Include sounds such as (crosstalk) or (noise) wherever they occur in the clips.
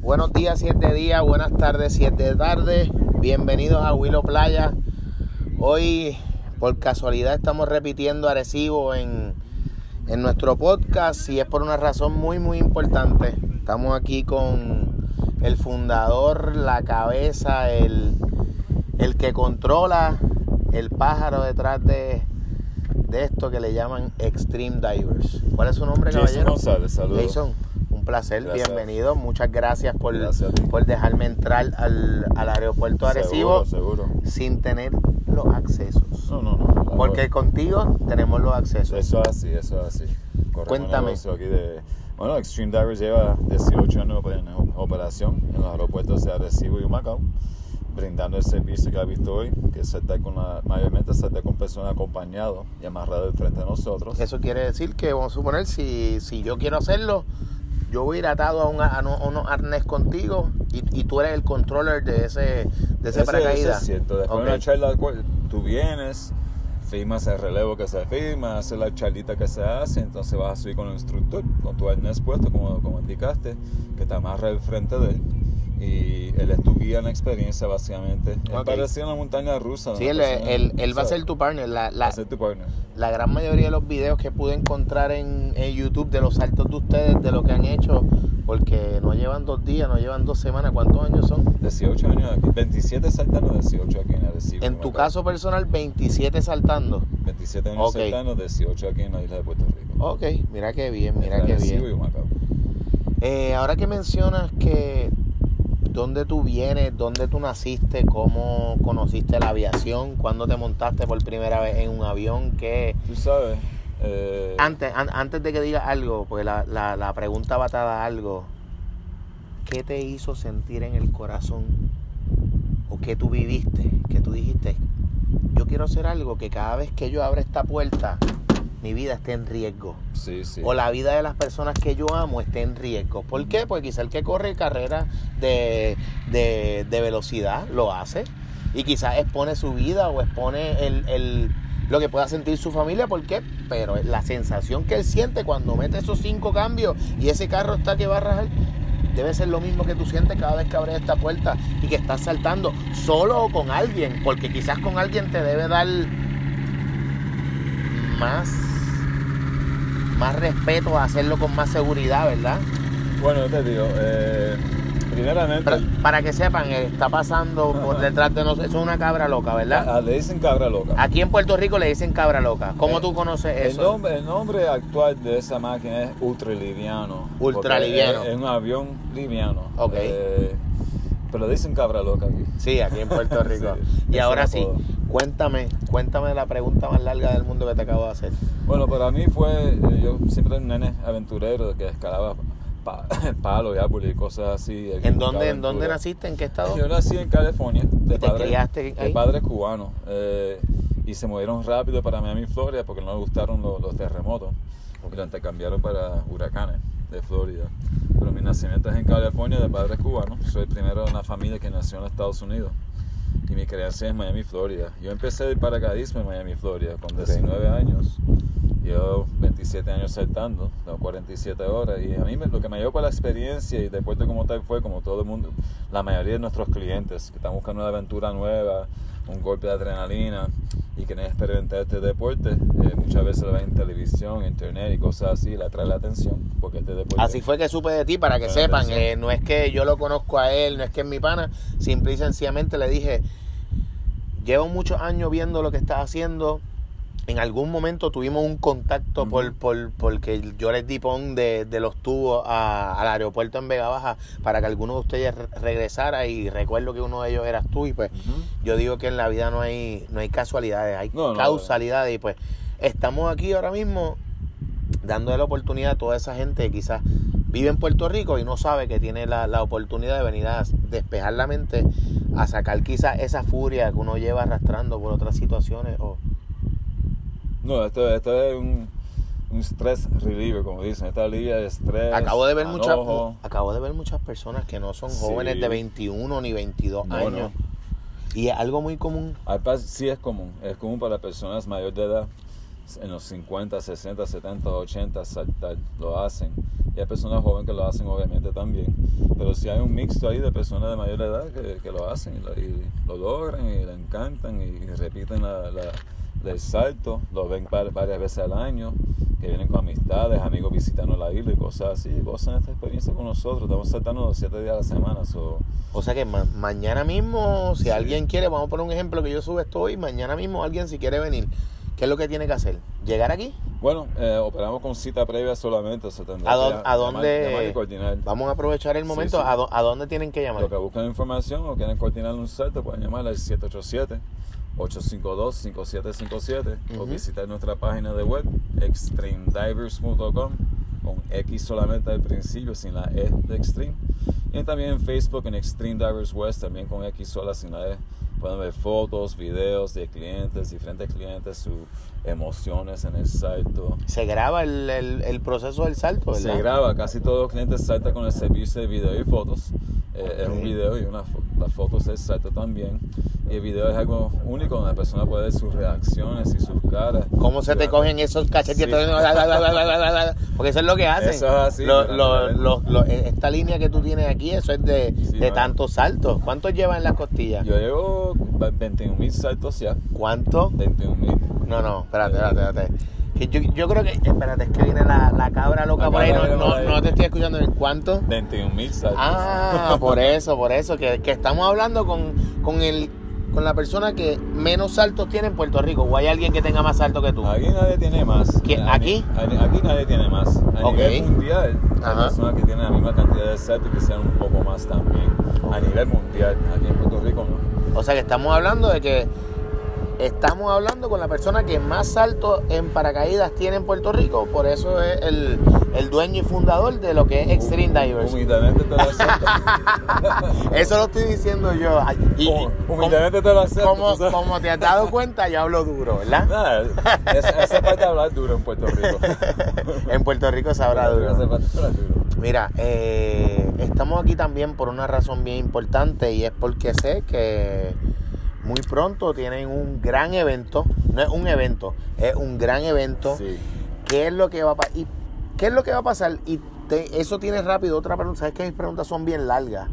Buenos días, siete días, buenas tardes, siete tarde. Bienvenidos a Willow Playa. Hoy, por casualidad, estamos repitiendo Arecibo en, en nuestro podcast y es por una razón muy, muy importante. Estamos aquí con el fundador, la cabeza, el, el que controla el pájaro detrás de, de esto que le llaman Extreme Divers. ¿Cuál es su nombre, Jason caballero? González, saludos. Jason, placer, Gracias. bienvenido. Muchas gracias por, Gracias por dejarme entrar al, al aeropuerto de Arecibo Seguro, seguro. sin tener los accesos. No, no, no. Porque contigo tenemos los accesos. Eso es así, eso es así. Corremos Cuéntame. Aquí de, bueno, Extreme Divers lleva 18 años en operación en los aeropuertos de Arecibo y Humacao, brindando el servicio que ha visto hoy, que se está con la, mayormente se está con personas acompañadas y amarradas frente a nosotros. Eso quiere decir que, vamos a suponer, si, si yo quiero hacerlo, yo voy a ir atado a, un, a a unos arnés contigo y, y tú eres el controller de ese, de ese Eso- paracaídas. eso es cierto. Después de una charla, cu- tú vienes, firmas el relevo que se firma, haces la charlita que se hace, entonces vas a subir con el instructor, con tu arnés puesto, como, como indicaste, que te amarra al frente de él. Y él es tu guía en la experiencia, básicamente. Ok. Es parecido a una montaña rusa. Sí, él, él- él va a ser tu partner. La, Va la, a ser tu partner. la gran mayoría de los videos que pude encontrar en, en YouTube de los saltos de ustedes, de lo que han hecho, porque no llevan dos días, no llevan dos semanas, ¿cuántos años son? 18 años aquí, 27 saltando, 18 aquí en Arecibo. En tu caso personal, 27 saltando. 27 años Ok. saltando, 18 aquí en la isla de Puerto Rico. Ok, mira qué bien, mira qué bien. y. Eh, ahora que mencionas que dónde tú vienes, dónde tú naciste, cómo conociste la aviación, cuándo te montaste por primera vez en un avión, qué... Tú sabes. eh, Antes, an- antes de que digas algo, porque la, la, la pregunta va atada a algo, ¿qué te hizo sentir en el corazón? ¿O qué tú viviste? Que tú dijiste, yo quiero hacer algo que cada vez que yo abra esta puerta, mi vida esté en riesgo. Sí, sí. o la vida de las personas que yo amo esté en riesgo. ¿Por qué? Porque quizá el que corre carreras de, de- de velocidad lo hace y quizás expone su vida o expone el, el- lo que pueda sentir su familia. ¿Por qué? Pero la sensación que él siente cuando mete esos cinco cambios y ese carro está que va a rajar. Debe ser lo mismo que tú sientes cada vez que abres esta puerta y que estás saltando solo o con alguien, porque quizás con alguien te debe dar más más respeto a hacerlo con más seguridad, ¿verdad? Bueno, yo te digo, eh, primeramente, Para, para que sepan, eh, está pasando por detrás de nosotros. Eso es una cabra loca, ¿verdad? a- le dicen cabra loca. Aquí en Puerto Rico le dicen cabra loca. ¿Cómo Eh, tú conoces El eso? nombre, el nombre actual de esa máquina es ultraliviano. Ultraliviano. Es, es un avión liviano. Ok. Eh, pero le dicen cabra loca aquí. Sí, aquí en Puerto (laughs) Rico. Sí, y ahora sí, cuéntame, cuéntame la pregunta más larga del mundo que te acabo de hacer. Bueno, para mí fue, eh, yo siempre un nene aventurero que escalaba pa- (laughs) palos y árboles y cosas así. ¿En dónde, ¿En dónde naciste? ¿En qué estado? Yo nací en California, de, ¿Y te padre- criaste de ahí? padres cubanos. eh, y se movieron rápido para Miami, Florida, porque no les gustaron lo- los terremotos. Y lo intercambiaron para huracanes de Florida. Pero mi nacimiento es en California, de padres cubanos. Soy el primero de una familia que nació en Estados Unidos. Y mi crianza es Miami, Florida. Yo empecé el paracaidismo en Miami, Florida, con 19 años. Llevo 27 años saltando, tengo 47 horas. Y a mí me- lo que me llevó para la experiencia y deporte como tal fue, como todo el mundo, la mayoría de nuestros clientes que están buscando una aventura nueva, un golpe de adrenalina y quieren experimentar este deporte, eh, muchas veces lo ven en televisión, internet y cosas así, le atrae la atención. Porque este deporte. Así fue que supe de ti, para que sepan. eh, no es que yo lo conozco a él, no es que es mi pana. Simple y sencillamente le dije, llevo muchos años viendo lo que estás haciendo. En algún momento tuvimos un contacto por, por, porque yo les di pon de, de los tubos a- al aeropuerto en Vega Baja para que alguno de ustedes re- regresara y recuerdo que uno de ellos eras tú y pues yo digo que en la vida no hay, no hay casualidades, hay No, no, causalidades y pues estamos aquí ahora mismo dándole la oportunidad a toda esa gente que quizás vive en Puerto Rico y no sabe que tiene la, la oportunidad de venir a despejar la mente, a sacar quizás esa furia que uno lleva arrastrando por otras situaciones o No, esto, esto es un, un stress reliever, como dicen. Esta alivia de estrés. acabo de ver muchas acabo de ver muchas personas que no son Sí. jóvenes de 21 ni 22 No, años y es algo muy común sí es común, es común para personas mayores de edad en los 50, 60, 70, 80 saltar, lo hacen. Y hay personas jóvenes que lo hacen obviamente también. Pero si hay un mixto ahí de personas de mayor edad que, que lo hacen y lo, y lo logran y le encantan y, repiten la, la, el salto, lo ven varias veces al año, que vienen con amistades, amigos visitando la isla y cosas así, gozan esta experiencia con nosotros. Estamos saltando los siete días a la semana. O sea que mañana mismo, si alguien quiere, vamos a poner un ejemplo que yo sube esto hoy, mañana mismo alguien si quiere venir ¿Qué es lo que tiene que hacer? ¿Llegar aquí? Bueno, eh, operamos con cita previa solamente. ¿A, dónde? Vamos a aprovechar el momento. ¿A, dónde tienen que llamar? Lo que buscan información o quieren coordinar un salto, pueden llamar al 787-852-5757 o visitar nuestra página de web extremedivers.com con X solamente al principio, sin la E de Extreme. Y también en Facebook en Extreme Divers West, también con X sola, sin la E Pueden ver fotos, videos de clientes, diferentes clientes, sus emociones en el salto. ¿Se graba el, el, proceso del salto? Se graba, casi todos los clientes saltan con el servicio de video y fotos. Eh, es un video y una, las fotos del salto también. Y el video es algo único donde la persona puede ver sus reacciones y sus caras. ¿Cómo se te cogen esos cachetes? (laughs) Porque eso es lo que hacen. Eso es así. Eh, esta línea que tú tienes aquí, eso es de, de tantos saltos. ¿Cuántos llevan en las costillas? Yo llevo 21 mil saltos ya. ¿Cuánto? 21 mil. No, no, espérate, espérate, espérate. Yo, yo, creo que, espérate, es que viene la, la cabra loca por ahí, no, no, no, te estoy escuchando en cuánto. 21 mil saltos. Ah, por eso, por eso, que, que estamos hablando con, con el con la persona que menos saltos tiene en Puerto Rico? ¿O hay alguien que tenga más saltos que tú? Aquí nadie tiene más. ¿Aquí? Aquí nadie tiene más. A nivel mundial, hay personas que tienen la misma cantidad de saltos y que sean un poco más también. A nivel mundial, aquí en Puerto Rico no. O sea que estamos hablando de que estamos hablando con la persona que más saltos en paracaídas tiene en Puerto Rico. Por eso es el, el dueño y fundador de lo que es Extreme Divers. Humildemente te lo acepto. (laughs) eso lo estoy diciendo yo. Y, humildemente te lo acepto. Como, como, te has dado cuenta, yo hablo duro, ¿verdad? Nada, (laughs) esa, parte de hablar duro en Puerto Rico. (laughs) en Puerto Rico se habla duro. Mira, eh, estamos aquí también por una razón bien importante y es porque sé que muy pronto tienen un gran evento, no es un evento, es un gran evento. ¿Qué es lo que va a pasar? ¿Qué es lo que va a pasar? Y eso tiene rápido otra pregunta. Sabes que mis preguntas son bien largas.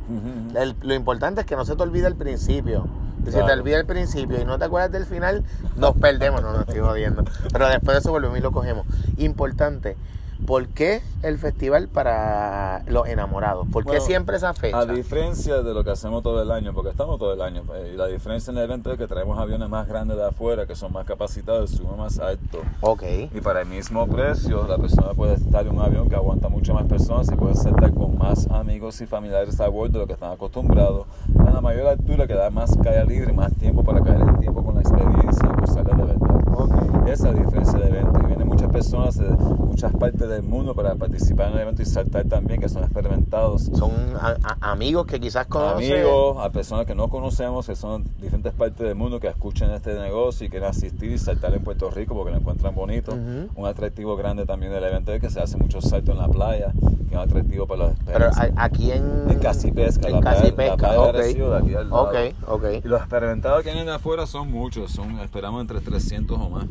lo importante es que no se te olvide el principio. Si se te olvida el principio y no te acuerdas del final, nos perdemos. No, nos estoy jodiendo. Pero después de eso volvemos y lo cogemos. Importante. ¿Por qué el festival para los enamorados? ¿Por qué siempre esa fecha? A diferencia de lo que hacemos todo el año, porque estamos todo el año, eh, y la diferencia en el evento es que traemos aviones más grandes de afuera, que son más capacitados, suben más alto. Ok. Y para el mismo precio, la persona puede estar en un avión que aguanta mucho más personas y puede estar con más amigos y familiares a bordo de lo que están acostumbrados. A la mayor altura que da más calle libre, más tiempo para caer en tiempo con la experiencia y gozarla de verdad. Okay. Esa es la diferencia del evento. Y vienen muchas personas de muchas partes del mundo para participar en el evento y saltar también, que son experimentados. Son amigos que quizás conocen. Amigos, a personas que no conocemos, que son diferentes partes del mundo que escuchan este negocio y quieren asistir y saltar en Puerto Rico porque lo encuentran bonito. Un atractivo grande también del evento es que se hace muchos saltos en la playa, que es un atractivo para los Pero aquí en... En Casi Pesca, en Casi Pesca, ok. De aquí al lado. Ok, Y los experimentados que vienen de afuera son muchos, son esperamos entre 300 o más.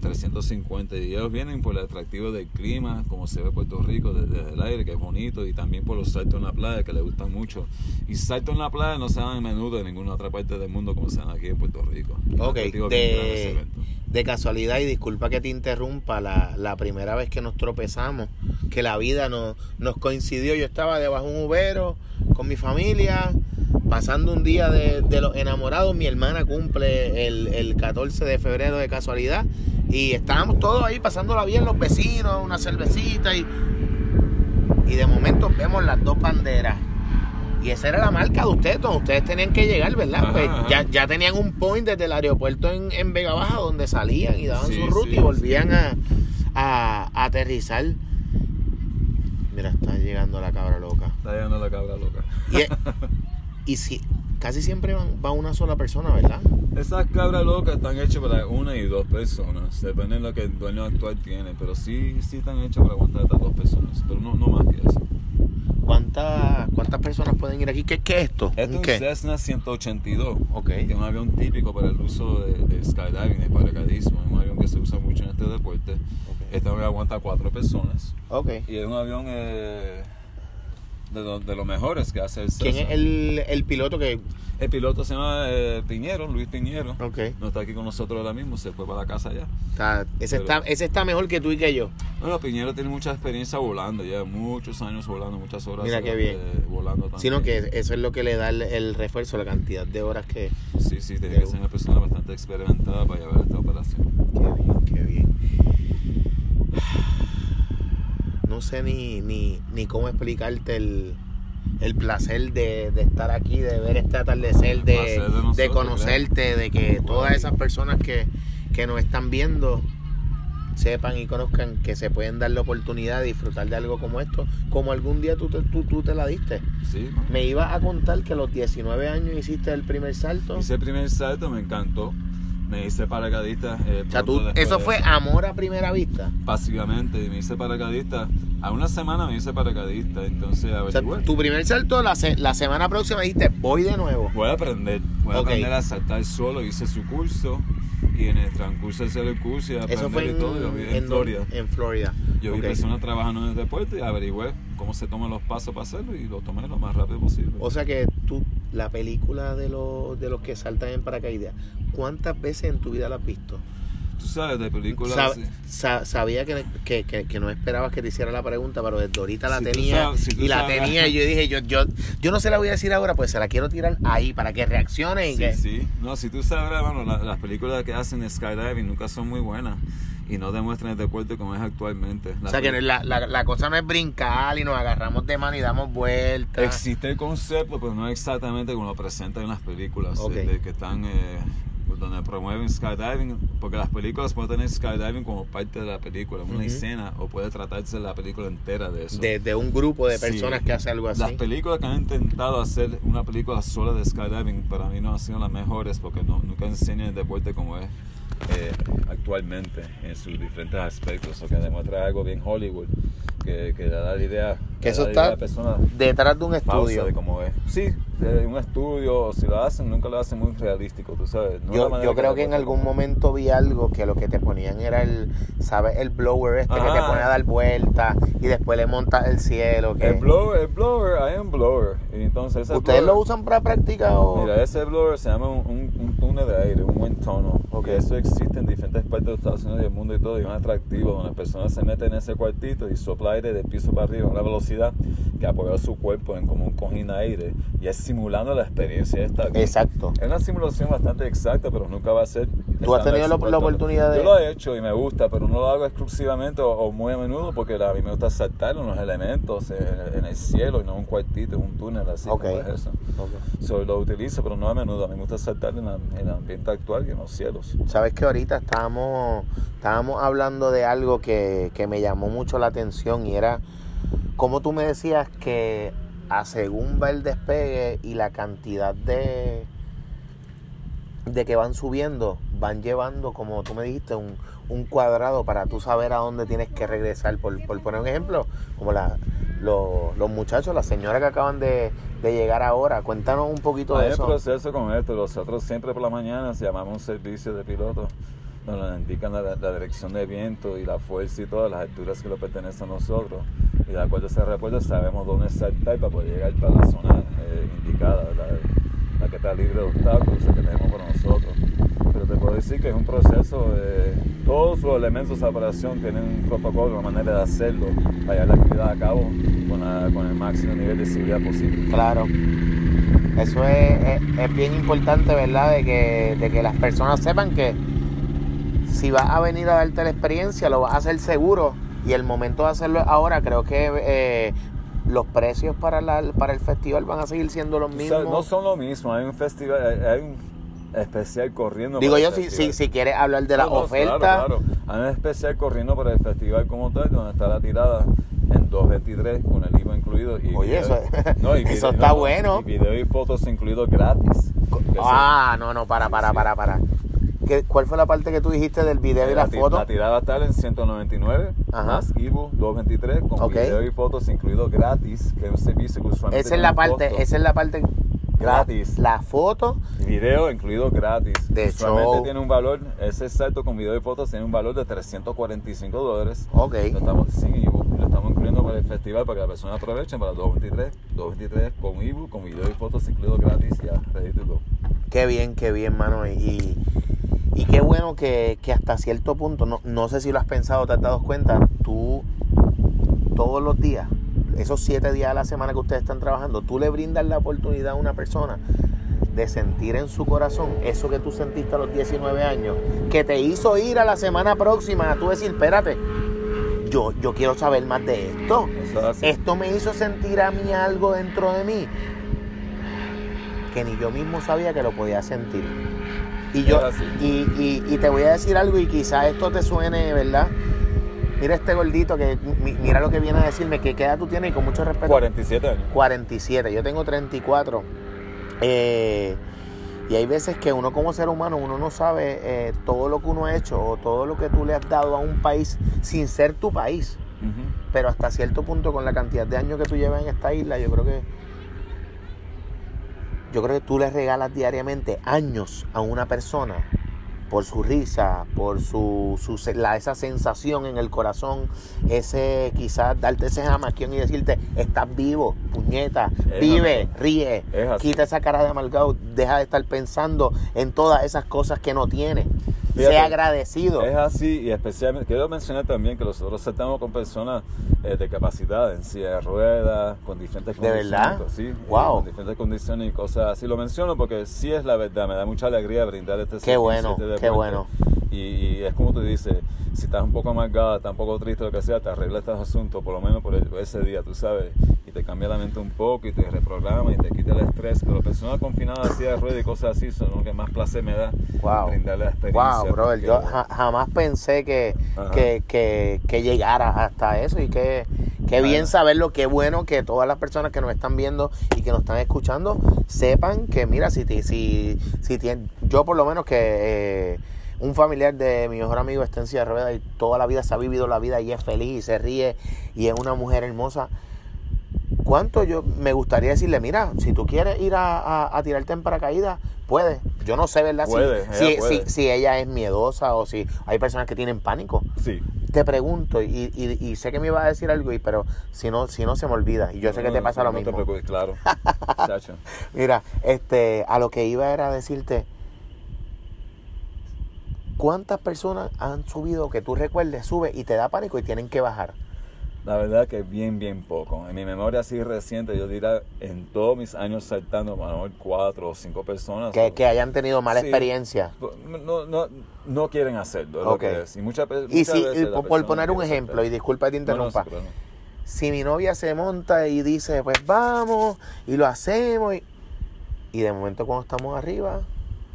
350 eh, y ellos vienen por el atractivo del clima, como se ve Puerto Rico desde, el aire, que es bonito, y también por los saltos en la playa, que les gustan mucho. Y saltos en la playa no se dan a menudo en ninguna otra parte del mundo como se dan aquí en Puerto Rico. Ok, de, de, casualidad, y disculpa que te interrumpa, la, la, primera vez que nos tropezamos, que la vida nos, nos coincidió, yo estaba debajo de un ubero con mi familia, pasando un día de, los enamorados, mi hermana cumple el, el, 14 de febrero de casualidad y estábamos todos ahí pasándola bien, los vecinos, una cervecita y, y de momento vemos las dos banderas. Y esa era la marca de ustedes, donde ustedes tenían que llegar, ¿verdad? pues Ya, ya, tenían un point desde el aeropuerto en, en Vega Baja donde salían y daban su ruta y volvían a, a, aterrizar. Mira, está llegando la cabra loca. Está llegando la cabra loca. Y, (laughs) si, casi siempre van, va una sola persona, ¿verdad? Esas cabras locas están hechas para una y dos personas, depende de lo que el dueño actual tiene, pero sí, sí están hechas para aguantar a dos personas, pero no, no más que eso. ¿Cuántas, ¿Cuántas personas pueden ir aquí? ¿Qué, qué es esto? es un Cessna 182, okay. que es un avión típico para el uso de, de skydiving, de paracaidismo, es un avión que se usa mucho en este deporte. Este avión aguanta cuatro personas. Ok. Y es un avión eh, de, lo- de los mejores que hace el ¿Quién Cessna. es el, el piloto que...? El piloto se llama eh, Piñero, Luis Piñero. Ok. No está aquí con nosotros ahora mismo, se fue para la casa ya. Está- ese, Pero- está, ese está mejor que tú y que yo. Bueno, Piñero tiene mucha experiencia volando, lleva muchos años volando, muchas horas Mira qué eh, bien. volando también. Sino que eso es lo que le da el, el refuerzo, la cantidad de horas que... Sí, sí, tiene que- que ser una persona bastante experimentada para llevar esta operación. Qué bien, qué bien. No sé ni, ni, ni cómo explicarte el, el placer de, de estar aquí, de ver este atardecer, de, de nosotros, de conocerte, de que todas esas personas que, que nos están viendo sepan y conozcan que se pueden dar la oportunidad de disfrutar de algo como esto, como algún día tú te, tú, tú te la diste. Sí. Me ibas a contar que a los 19 años hiciste el primer salto. Hice el primer salto, me encantó. Me hice paracaidista. eh, O sea, tú, eso fue amor a primera vista. Pasivamente, me hice paracaidista. A una semana me hice paracaidista, entonces O sea, averigüé. tu primer salto la, se- la semana próxima dijiste, voy de nuevo. Voy a aprender, voy a aprender a saltar solo. Hice su curso y en el transcurso de hacer el curso y aprender Eso fue y todo, yo viví en, en Florida. En Florida. Yo vi personas trabajando en el deporte y averigüé cómo se toman los pasos para hacerlo y lo tomé lo más rápido posible. O sea que tú, la película de los, de los que saltan en paracaídas, ¿cuántas veces en tu vida la has visto? Tú sabes, de películas Sab- así. sa- sabía que, que, que- que no esperabas que te hiciera la pregunta, pero desde ahorita la Si tenía sabes- si y la sabes- tenía y yo dije, yo, yo, yo no se la voy a decir ahora, pues se la quiero tirar ahí para que reaccione y Sí, que... sí. No, si tú sabes, bueno, la- las películas que hacen skydiving nunca son muy buenas y no demuestran el deporte como es actualmente. O sea que la, la, la cosa no es brincar y nos agarramos de mano y damos vueltas. Existe el concepto, pero no exactamente como lo presentan en las películas de que están eh, donde promueven skydiving, porque las películas pueden tener skydiving como parte de la película, una escena, o puede tratarse la película entera de eso. de, de un grupo de Sí. personas que hace algo así. Las películas que han intentado hacer una película sola de skydiving para mí no han sido las mejores porque no, nunca enseñan el deporte como es eh, actualmente en sus diferentes aspectos o que demuestra algo bien Hollywood que, que da la idea Que eso da la idea a está la persona Detrás de un estudio. de cómo es sí un estudio si lo hacen nunca lo hacen muy realístico tú sabes No Yo, yo creo que en algún momento vi algo que lo que te ponían era el, ¿sabes? El blower este que te pone a dar vueltas y después le montas el cielo. El blower el blower I am blower y entonces ese ¿Ustedes blower- lo usan para práctica o...? Mira, ese blower se llama un, un, un túnel de aire, un wind tunnel. Ok. Y eso existe en diferentes partes de los Estados Unidos y el mundo y todo. Y es un atractivo donde las personas se meten en ese cuartito y sopla aire del piso para arriba a una velocidad que apoya su cuerpo en como un cojín de aire. Y es simulando la experiencia esta. Exacto. Es una simulación bastante exacta, pero nunca va a ser. ¿Tú has tenido la- oportunidad de- Yo lo he hecho y me gusta, pero no lo hago exclusivamente o, o muy a menudo porque a mí me gusta saltar en los elementos, en, en el cielo y no un cuartito, un túnel así Ok. como es eso. So, lo utilizo, pero no a menudo. A mí me gusta saltar en, la- en el ambiente actual y en los cielos. Sabes que ahorita estábamos, estábamos hablando de algo que, que me llamó mucho la atención y era como tú me decías que a según va el despegue y la cantidad de, de que van subiendo, van llevando, como tú me dijiste, un, un cuadrado para tú saber a dónde tienes que regresar. Por, por poner un ejemplo, como la, los, los muchachos, las señoras que acaban de, de llegar ahora. Cuéntanos un poquito Hay de eso. proceso con esto. Nosotros siempre por la mañana llamamos un servicio de piloto nos indican la, dirección de viento y la fuerza y todas las alturas que le pertenecen a nosotros. Y de acuerdo a ese reporte sabemos dónde saltar para poder llegar para la zona eh, indicada, la, que está libre de obstáculos, que tenemos para nosotros. Pero te puedo decir que es un proceso, eh, todos los elementos de operación tienen un protocolo, una manera de hacerlo para llevar la actividad a cabo con, el máximo nivel de seguridad posible. Claro. Eso es, bien importante, ¿verdad? De que las personas sepan que si vas a venir a darte la experiencia, lo vas a hacer seguro. Y el momento de hacerlo ahora, creo que eh, los precios para, la, para el festival van a seguir siendo los mismos. no son lo mismo, hay un festival, hay, un especial corriendo. Digo yo, si, si, si quieres hablar de la No, no, oferta, Claro, claro. Hay un especial corriendo para el festival como tal, donde está la tirada en 2.23 con el IVA incluido. Y Oye, video- eso- (laughs) eso está bueno. Y video y fotos incluidos gratis. Ah, no, no, para, para, para, para. ¿Qué- ¿Cuál fue la parte que tú dijiste del video y la, la foto? la tirada estar en 199 Ajá. más IVU 223 con Ok. video y fotos incluidos gratis, que es un servicio que usualmente Esa es la parte, costo. esa es la parte Gratis. La, la foto Video incluido gratis. De Usualmente show. tiene un valor, ese salto con video y fotos tiene un valor de 345 dólares. Ok. Lo estamos sin ebook y lo estamos incluyendo para el festival para que la persona aprovechen para 223, 223 con ebook, con video y fotos incluido gratis ya, ready to go. Qué bien, qué bien, mano. Y, y qué bueno que, que hasta cierto punto, no, no sé si lo has pensado, te has dado cuenta, tú todos los días, esos siete días a la semana que ustedes están trabajando, tú le brindas la oportunidad a una persona de sentir en su corazón eso que tú sentiste a los 19 años, que te hizo ir a la semana próxima a tú decir, espérate, yo, yo quiero saber más de esto. Esto me hizo sentir a mí algo dentro de mí que ni yo mismo sabía que lo podía sentir. Y yo, y, y- y te voy a decir algo y quizás esto te suene, ¿verdad? Mira este gordito que mi- mira lo que viene a decirme, que qué edad tú tienes y con mucho respeto. 47 años. 47, yo tengo 34. Eh, y hay veces que uno como ser humano, uno no sabe eh, todo lo que uno ha hecho o todo lo que tú le has dado a un país sin ser tu país. Pero hasta cierto punto, con la cantidad de años que tú llevas en esta isla, yo creo que. Yo creo que tú le regalas diariamente años a una persona por su risa, por su, su la, esa sensación en el corazón, ese quizás darte ese jamaquión y decirte, estás vivo, puñeta, Es vive, así. ríe, Es quita esa cara de amargado, deja de estar pensando en todas esas cosas que no tienes. Fíjate, sea agradecido. Es así y especialmente, quiero mencionar también que nosotros estamos con personas eh, de capacidad en silla de ruedas, con diferentes ¿De condiciones. verdad? pues, Sí, Wow. Con diferentes condiciones y cosas así. Lo menciono porque sí es la verdad, me da mucha alegría brindar este Qué bueno, este qué bueno. Y, y es como tú dices, si estás un poco amargada, estás un poco triste, lo que sea, te arregla estos asuntos, por lo menos por, el- ese día, tú sabes, y te cambia la mente un poco y te reprograma y te quita el estrés. Pero personas confinadas así de ruedas y cosas así son lo que más placer me da Wow. brindar la experiencia. Brother, yo ja- jamás pensé que, que, que, que llegara hasta eso y que, que bien saberlo, qué bueno que todas las personas que nos están viendo y que nos están escuchando sepan que, mira, si, si, si tien- yo por lo menos que eh, un familiar de mi mejor amigo está en silla de ruedas y toda la vida se ha vivido la vida y es feliz y se ríe y es una mujer hermosa, ¿Cuánto yo me gustaría decirle, mira, si tú quieres ir a, a- a tirarte en paracaídas, puedes. Yo no sé, ¿verdad? Si- ella si, puede. si- si ella es miedosa o si hay personas que tienen pánico. Sí. Te pregunto y, y- y sé que me iba a decir algo, y, pero si no, si no se me olvida. Y yo sé que No, te no, pasa lo no mismo. te preocupes, claro. (laughs) Mira, este, a lo que iba era decirte, ¿cuántas personas han subido que tú recuerdes, sube y te da pánico y tienen que bajar? La verdad que bien, bien poco. En mi memoria así reciente, yo diría, en todos mis años saltando, a lo mejor cuatro o cinco personas. Que, que hayan tenido mala Sí. experiencia. No, no, no quieren hacerlo, es Ok. lo que es. Y muchas, Y si, veces y por, poner un ejemplo, y disculpa que te No, no, interrumpa, sí, si mi novia se monta y dice, pues vamos, y lo hacemos, y, y de momento cuando estamos arriba,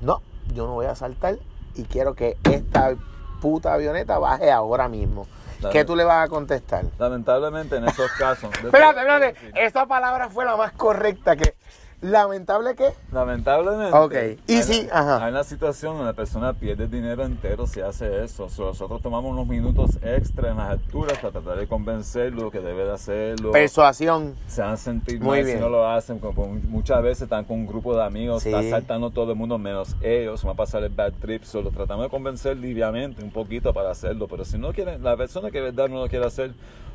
no, yo no voy a saltar y quiero que esta puta avioneta baje ahora mismo. ¿Qué tú le vas a contestar? Lamentablemente en esos casos. (laughs) Espérate, espérate, esa palabra fue la más correcta que... ¿Lamentable qué? Lamentablemente. Ok, y hay sí, ajá. Hay una situación donde la persona pierde dinero entero si hace eso. So, nosotros tomamos unos minutos extra en las alturas para tratar de convencerlo que debe de hacerlo. Persuasión. se van a sentir Muy mal bien. si no lo hacen. como- como muchas veces están con un grupo de amigos, Sí. está saltando todo el mundo menos ellos, va a pasar el bad trip. Solo tratamos de convencer liviamente un poquito para hacerlo. Pero si no quieren, la persona que de verdad no lo quiere hacer,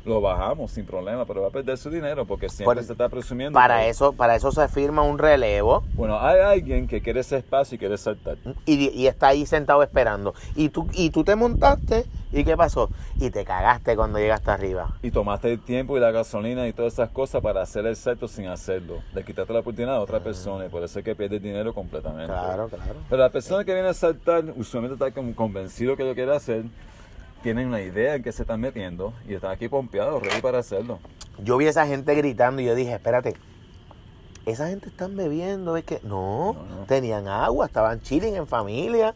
lo bajamos sin problema, pero va a perder su dinero porque siempre Por- se está presumiendo. Para que- eso, para eso se firma un relevo Bueno, hay alguien que quiere ese espacio y quiere saltar. y, y está ahí sentado esperando. Y tú, y tú te montaste, ¿y qué pasó? Y te cagaste cuando llegaste arriba. Y tomaste el tiempo y la gasolina y todas esas cosas para hacer el salto sin hacerlo. Le quitaste la oportunidad a otra persona y por eso es que pierde dinero completamente. Claro, claro. Pero la persona que viene a saltar, usualmente está convencido que lo quiere hacer, tienen una idea en qué se están metiendo y están aquí pompeados, ready para hacerlo. Yo vi a esa gente gritando y yo dije, espérate, esa gente están bebiendo, es que no, No, no. tenían agua, estaban chilling en familia.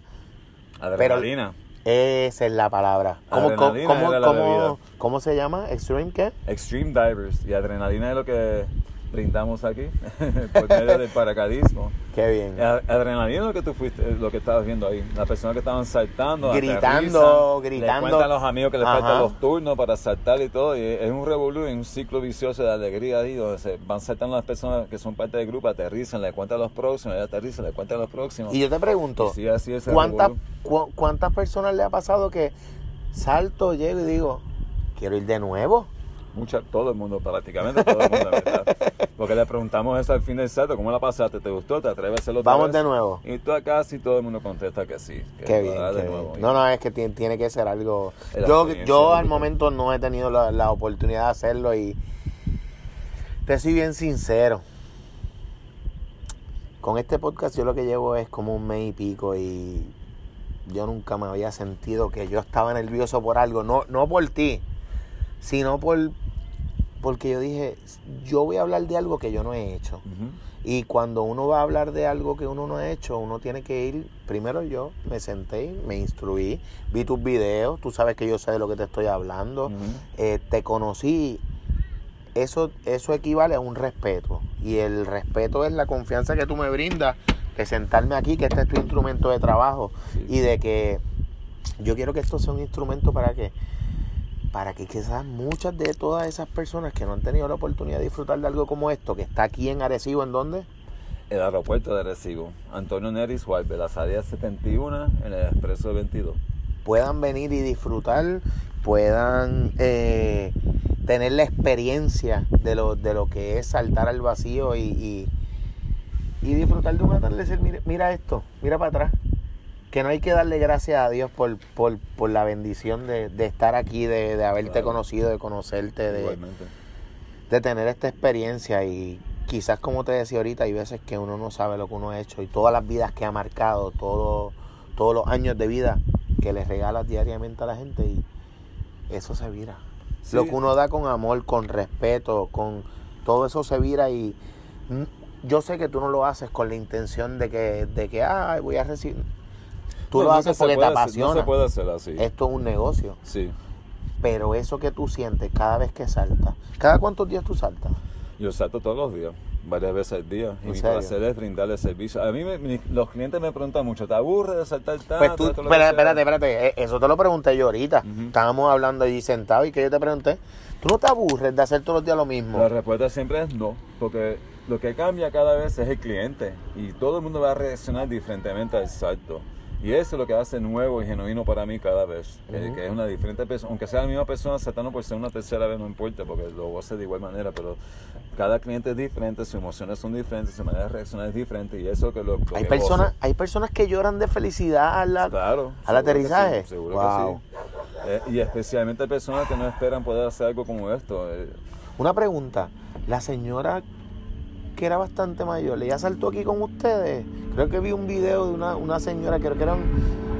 Adrenalina. Esa es la palabra. ¿Cómo, cómo, cómo, la cómo se llama? ¿Extreme qué? Extreme divers. Y adrenalina es lo que brindamos aquí (laughs) por medio del paracaidismo. Qué bien. Adrenalina lo que tú fuiste, lo que estabas viendo ahí. Las personas que estaban saltando, Gritando, gritando. Le cuentan a los amigos que les faltan los turnos para saltar y todo. Y es un revolú, un ciclo vicioso de alegría ahí, donde se van saltando las personas que son parte del grupo, aterrizan, le cuentan a los próximos, aterrizan, le cuentan a los próximos. Y yo te pregunto, así ¿cuántas, cu- ¿cuántas personas le ha pasado que salto, llego y digo, quiero ir de nuevo? Mucha, todo el mundo, prácticamente todo el mundo, verdad. (laughs) Porque le preguntamos eso al fin del salto, ¿cómo la pasaste? ¿Te gustó? ¿Te atreves a hacerlo otra Vamos vez? de nuevo. Y tú casi todo el mundo contesta que sí. Que Qué bien, qué nuevo. bien. No, no, es que tiene, tiene que ser algo... Yo, yo al momento no he tenido la, la oportunidad de hacerlo y te soy bien sincero. Con este podcast yo lo que llevo es como un mes y pico y yo nunca me había sentido que yo estaba nervioso por algo, no, no por ti, sino por porque yo dije, yo voy a hablar de algo que yo no he hecho. Y cuando uno va a hablar de algo que uno no ha hecho, uno tiene que ir, primero yo me senté, me instruí, vi tus videos, tú sabes que yo sé de lo que te estoy hablando, eh, te conocí, eso, eso equivale a un respeto. Y el respeto es la confianza que tú me brindas de sentarme aquí, que este es tu instrumento de trabajo, Sí. y de que yo quiero que esto sea un instrumento para que para que quizás muchas de todas esas personas que no han tenido la oportunidad de disfrutar de algo como esto, que está aquí en Arecibo, ¿en dónde? El aeropuerto de Recibo. Antonio Neris Juárez, la salida 71 en el expreso 22. puedan venir y disfrutar, puedan eh, tener la experiencia de lo, de lo que es saltar al vacío y, y, y disfrutar de un atardecer. Mira, mira esto, mira para atrás. Que no hay que darle gracias a Dios por, por, por la bendición de, de estar aquí, de, de haberte Claro. conocido, de conocerte, de, Igualmente. de tener esta experiencia y quizás como te decía ahorita hay veces que uno no sabe lo que uno ha hecho y todas las vidas que ha marcado, todo, todos los años de vida que le regalas diariamente a la gente y eso se vira. Sí. Lo que uno da con amor, con respeto, con todo eso se vira y yo sé que tú no lo haces con la intención de que, de que ay, voy a recibir. Tú No, lo haces porque te hacer- apasiona. No se puede hacer así. Esto es un negocio. Sí. Pero eso que tú sientes cada vez que saltas, ¿cada cuántos días tú saltas? Yo salto todos los días, varias veces al día. Y ¿En mi placer es brindarle servicio. A mí me- los clientes me preguntan mucho, ¿te aburre de saltar tanto? Pues tú, espérate, sea?" espérate, espérate, eh, eso te lo pregunté yo ahorita. Estábamos hablando allí sentados y que yo te pregunté, ¿tú no te aburres de hacer todos los días lo mismo? La respuesta siempre es no, porque lo que cambia cada vez es el cliente y todo el mundo va a reaccionar diferentemente al salto. Y eso es lo que hace nuevo y genuino para mí cada vez, que- Ujú. que es una diferente persona, aunque sea la misma persona saltando por ser una tercera vez, no importa, porque lo hacer de igual manera, pero cada cliente es diferente, sus emociones son diferentes, su manera de reaccionar es diferente y eso que lo, lo hay que personas, hay personas que lloran de felicidad al, la- Claro. al aterrizaje. sí, seguro Wow. que sí. Eh, y especialmente personas que no esperan poder hacer algo como esto. eh, Una pregunta, la señora que era bastante mayor, ¿ella saltó aquí con ustedes? Creo que vi un video de una, una señora, creo que eran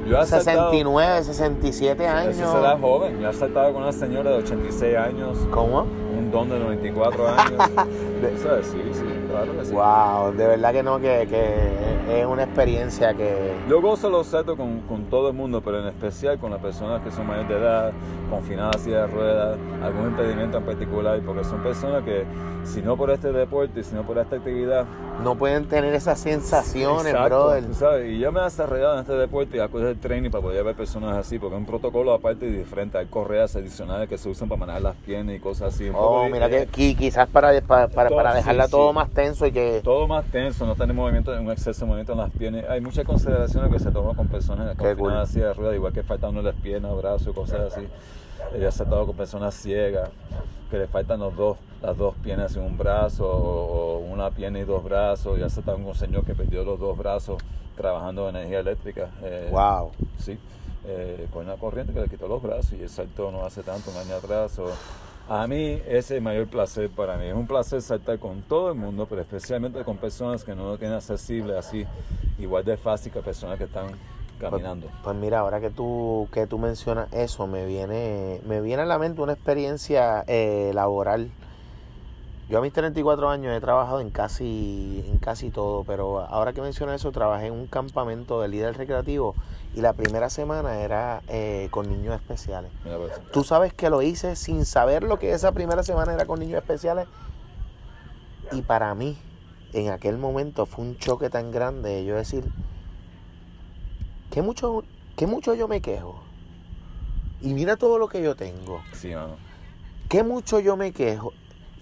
yo he saltado- 69, 67 años. Ese será joven. Yo he saltado con una señora de 86 años, ¿Cómo? un don de 94 años. (laughs) ¿Sabes? Sí, sí, claro que sí. Wow, de verdad que no, que, que es una experiencia que... Yo gozo los saltos con, con todo el mundo, pero en especial con las personas que son mayores de edad, confinadas silla de ruedas, algún impedimento en particular, porque son personas que, si no por este deporte y si no por esta actividad, no pueden tener esas sensaciones, Exacto, brother. tú sabes, y yo me he desarrollado en este deporte y a coger training para poder ver personas así, porque es un protocolo aparte y diferente. Hay correas adicionales que se usan para manejar las piernas y cosas así. un poco Oh, di- mira que eh, qui- quizás para, para, para, para sí, dejarla sí. todo más tenso y que... Todo más tenso, no tener movimiento, un exceso de movimiento en las piernas. Hay muchas consideraciones que se toman con personas confinadas así de ruedas, igual que faltan las piernas, brazos, cosas así. Ha tratado con personas ciegas, que le faltan los dos, las dos piernas y un brazo, o, una pierna y dos brazos. Ya se está con un señor que perdió los dos brazos trabajando en energía eléctrica. eh, Wow. Sí, eh, con una corriente que le quitó los brazos y el salto no hace tanto, un año atrás. o- a mí es el mayor placer para mí. Es un placer saltar con todo el mundo, pero especialmente con personas que no lo tienen accesible así, igual de fácil que personas que están caminando. Pues, pues mira, ahora que tú, que tú mencionas eso, me viene, me viene a la mente una experiencia eh, laboral. Yo a mis 34 años he trabajado en casi, en casi todo, pero ahora que mencionas eso, trabajé en un campamento de líder recreativo y la primera semana era eh, con niños especiales. Pues, Tú sabes que lo hice sin saber lo que esa primera semana era con niños especiales. Y para mí, en aquel momento fue un choque tan grande de yo decir, ¿qué mucho, qué mucho yo me quejo? Y mira todo lo que yo tengo. Sí, mano. ¿Qué mucho yo me quejo?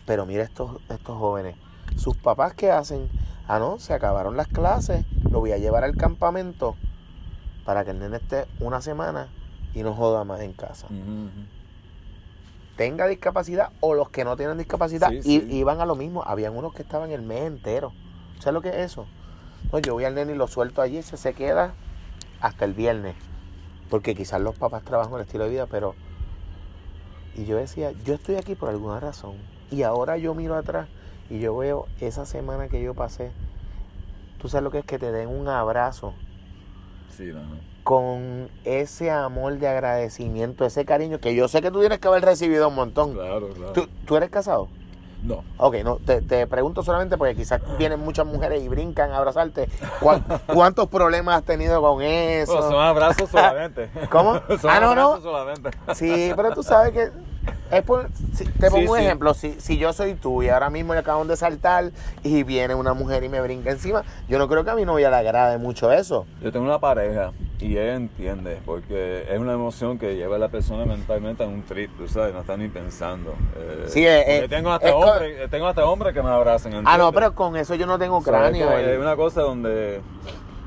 Pero mira estos, estos jóvenes. Sus papás qué hacen, ah no, se acabaron las clases, lo voy a llevar al campamento para que el nene esté una semana y no joda más en casa. Tenga discapacidad o los que no tienen discapacidad Sí, iban a lo mismo. Habían unos que estaban el mes entero. ¿Sabes lo que es eso? No, yo voy al nene y lo suelto allí se, se queda hasta el viernes. Porque quizás los papás trabajan el estilo de vida, pero... Y yo decía, yo estoy aquí por alguna razón. Y ahora yo miro atrás y yo veo esa semana que yo pasé. Tú sabes lo que es que te den un abrazo Sí, con ese amor de agradecimiento, ese cariño que yo sé que tú tienes que haber recibido un montón. Claro, claro. ¿Tú, tú eres casado? No. Ok, no, te, te pregunto solamente porque quizás vienen muchas mujeres y brincan a abrazarte. ¿Cuán- (laughs) ¿Cuántos problemas has tenido con eso? Bueno, son abrazos solamente. ¿Cómo? (laughs) son Ah, no, no. solamente. Sí, pero tú sabes que es por- si- te Sí, pongo un sí. ejemplo, si, si yo soy tú y ahora mismo le acaban de saltar y viene una mujer y me brinca encima, yo no creo que a mi novia le agrade mucho eso. Yo tengo una pareja y ella entiende, porque es una emoción que lleva a la persona mentalmente a un trip, tú sabes, no está ni pensando. Eh, Sí, eh, porque eh, tengo hasta es hombres, tengo hasta hombres que me abrazan. Ah, no, ¿entiendes? pero con eso yo no tengo cráneo. Es una cosa donde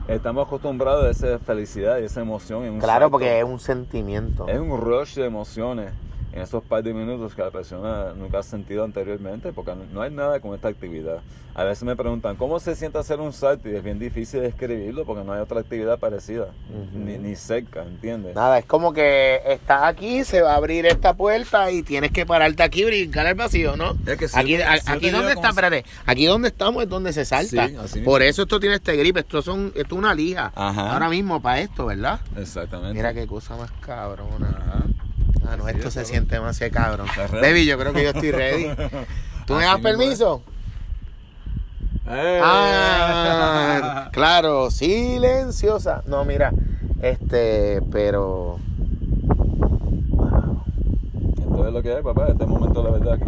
estamos acostumbrados a esa felicidad y esa emoción. en un Claro, salto. porque es un sentimiento. Es un rush de emociones en esos par de minutos que la persona nunca ha sentido anteriormente, porque no hay nada con esta actividad. A veces me preguntan, ¿cómo se siente hacer un salto? Y es bien difícil describirlo porque no hay otra actividad parecida, Ujú. ni, ni cerca, ¿entiendes? Nada, es como que estás aquí, se va a abrir esta puerta y tienes que pararte aquí y brincar al vacío, ¿no? Es que si aquí te- a- si aquí donde está, espérate, aquí donde estamos es donde se salta. Sí. Por eso esto tiene este grip, esto son, esto es una lija. Ajá. Ahora mismo para esto, ¿verdad? Exactamente. Mira qué cosa más cabrona. Ajá. Ah, no, esto es, se cabrón. siente demasiado cabrón. Baby, yo creo que yo estoy (laughs) ready. ¿Tú me das permiso? ¡Eh! Ah, (laughs) claro, silenciosa. No, mira, este, pero. Wow. Esto es lo que hay, papá, este momento la verdad aquí.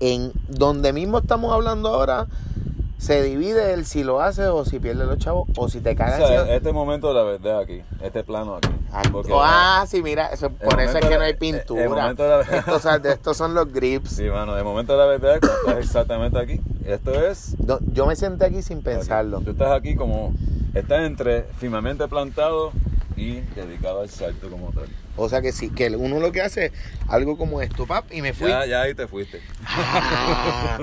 En donde mismo estamos hablando ahora, se divide el si lo haces o si pierdes los chavos o si te O cagas. sea, este momento de la verdad aquí, este plano aquí. Ah, Porque- ah, sí, mira, eso, por eso es que no hay el pintura. momento de la- (laughs) estos, son- estos son los grips. Sí, mano, de momento de la verdad, estás exactamente aquí. Esto es No, yo me senté aquí sin pensarlo. Tú estás aquí como, estás entre firmemente plantado y dedicado al salto como tal. O sea que sí, que uno lo que hace algo como esto, pap, y me fui. Ya, ya ahí te fuiste. Ah,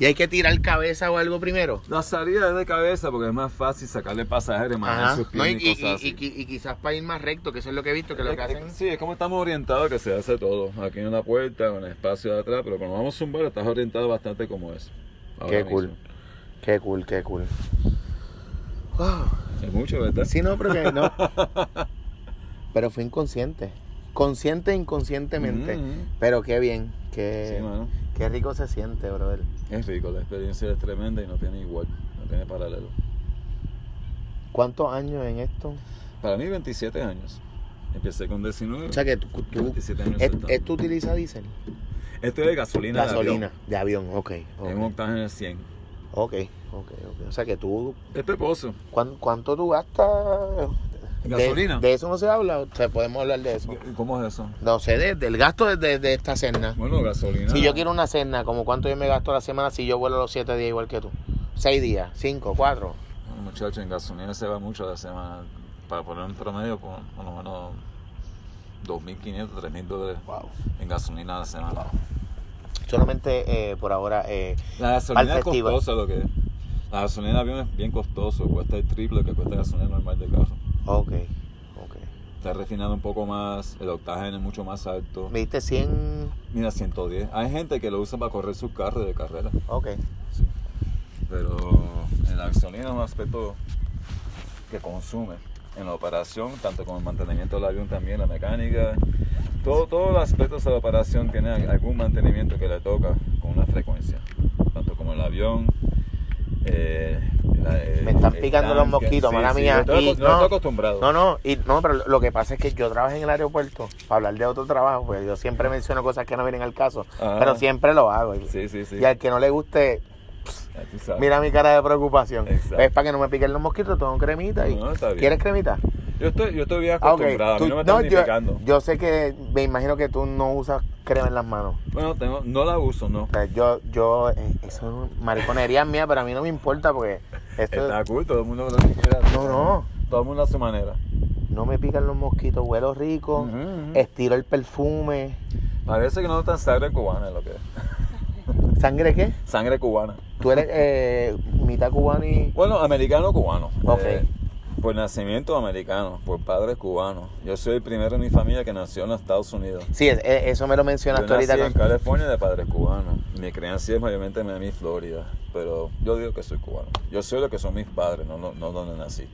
y hay que tirar cabeza o algo primero. La salida es de cabeza porque es más fácil sacarle pasajeros, sus No, y, y, y- cosas y- así. y- y quizás para ir más recto, que eso es lo que he visto, que lo que hacen. es- Sí, es como estamos orientados que se hace todo. Aquí en la puerta, en el espacio de atrás, pero cuando vamos a zumbar estás orientado bastante como es. ahora Qué mismo. cool. Qué cool, qué cool. Wow. Es mucho, ¿verdad? Sí, no, pero que no. (laughs) Pero fue inconsciente. Consciente e inconscientemente. Ujú. Pero qué bien. Qué, Sí, mano. Qué rico se siente, brother. Es rico, la experiencia es tremenda y no tiene igual, no tiene paralelo. ¿Cuántos años en esto? Para mí 27 años. Empecé con 19. O sea que tú, tú, 27 años ¿es- saltando. ¿esto utiliza diésel? Esto es de gasolina. de Gasolina, avión. de avión, ok. ok. Es un octane de 100. Ok, ok, ok. O sea que tú, Es peposo. ¿cuán- ¿cuánto tú gastas? ¿Gasolina? De, eso no se habla, o sea, podemos hablar de eso. ¿Cómo es eso? No sé, de- del gasto de, de- esta cena. Bueno, gasolina. Si yo quiero una cena, como cuánto yo me gasto a la semana si yo vuelo los siete días igual que tú? Seis días, cinco, cuatro. Bueno, muchachos, en gasolina se va mucho a la semana. Para poner un promedio, por, por lo menos 2.500, 3.000 dólares Wow. en gasolina a la semana. Solamente eh, por ahora, eh, La gasolina es costosa, lo que es. La gasolina de avión es bien costoso, cuesta el triple que cuesta la gasolina normal de carro. Ok, ok. Está refinando un poco más, el octágeno es mucho más alto. Me diste 100, Mira, 110. Hay gente que lo usa para correr sus carros de carrera. ok. Sí. Pero en la gasolina es un aspecto que consume en la operación, tanto como el mantenimiento del avión también, la mecánica. Todo, todos los aspectos de la operación tienen algún mantenimiento que le toca con una frecuencia. Tanto como el avión, eh, el eh, Me están picando los mosquitos, Sí, mala sí, mía. estoy, Y yo no, estoy acostumbrado. No, no, y no, pero lo que pasa es que yo trabajo en el aeropuerto para hablar de otro trabajo, pues yo siempre menciono cosas que no vienen al caso, Ajá. pero siempre lo hago. Y, Sí, sí, sí. y al que no le guste. Mira mi cara de preocupación. Exacto. Es para que no me piquen los mosquitos, tengo cremita y No, está bien. ¿Quieres cremita? Yo estoy, yo estoy bien Ah, acostumbrado. A mí no me no, yo, yo sé que me imagino que tú no usas crema en las manos. Bueno, tengo, no la uso, no. O sea, yo, yo, eh, eso es mariconería mía, pero a mí no me importa porque esto Está cool, todo el mundo. No, no. Todo el mundo a su manera. no me pican los mosquitos, huelo rico, ujú. estiro el perfume. Parece que no está sangre cubana, es lo que es. ¿Sangre qué? Sangre cubana. Tú eres eh, mitad cubano y... Bueno, americano cubano. Ok. Eh, por nacimiento americano, por padres cubanos. Yo soy el primero en mi familia que nació en los Estados Unidos. Sí, es- es- eso me lo Yo mencionaste nací ahorita. en con- California de padres cubanos. Mi crianza es mayormente en Miami, Florida. Pero yo digo que soy cubano. Yo soy lo que son mis padres, no, no, no donde nací.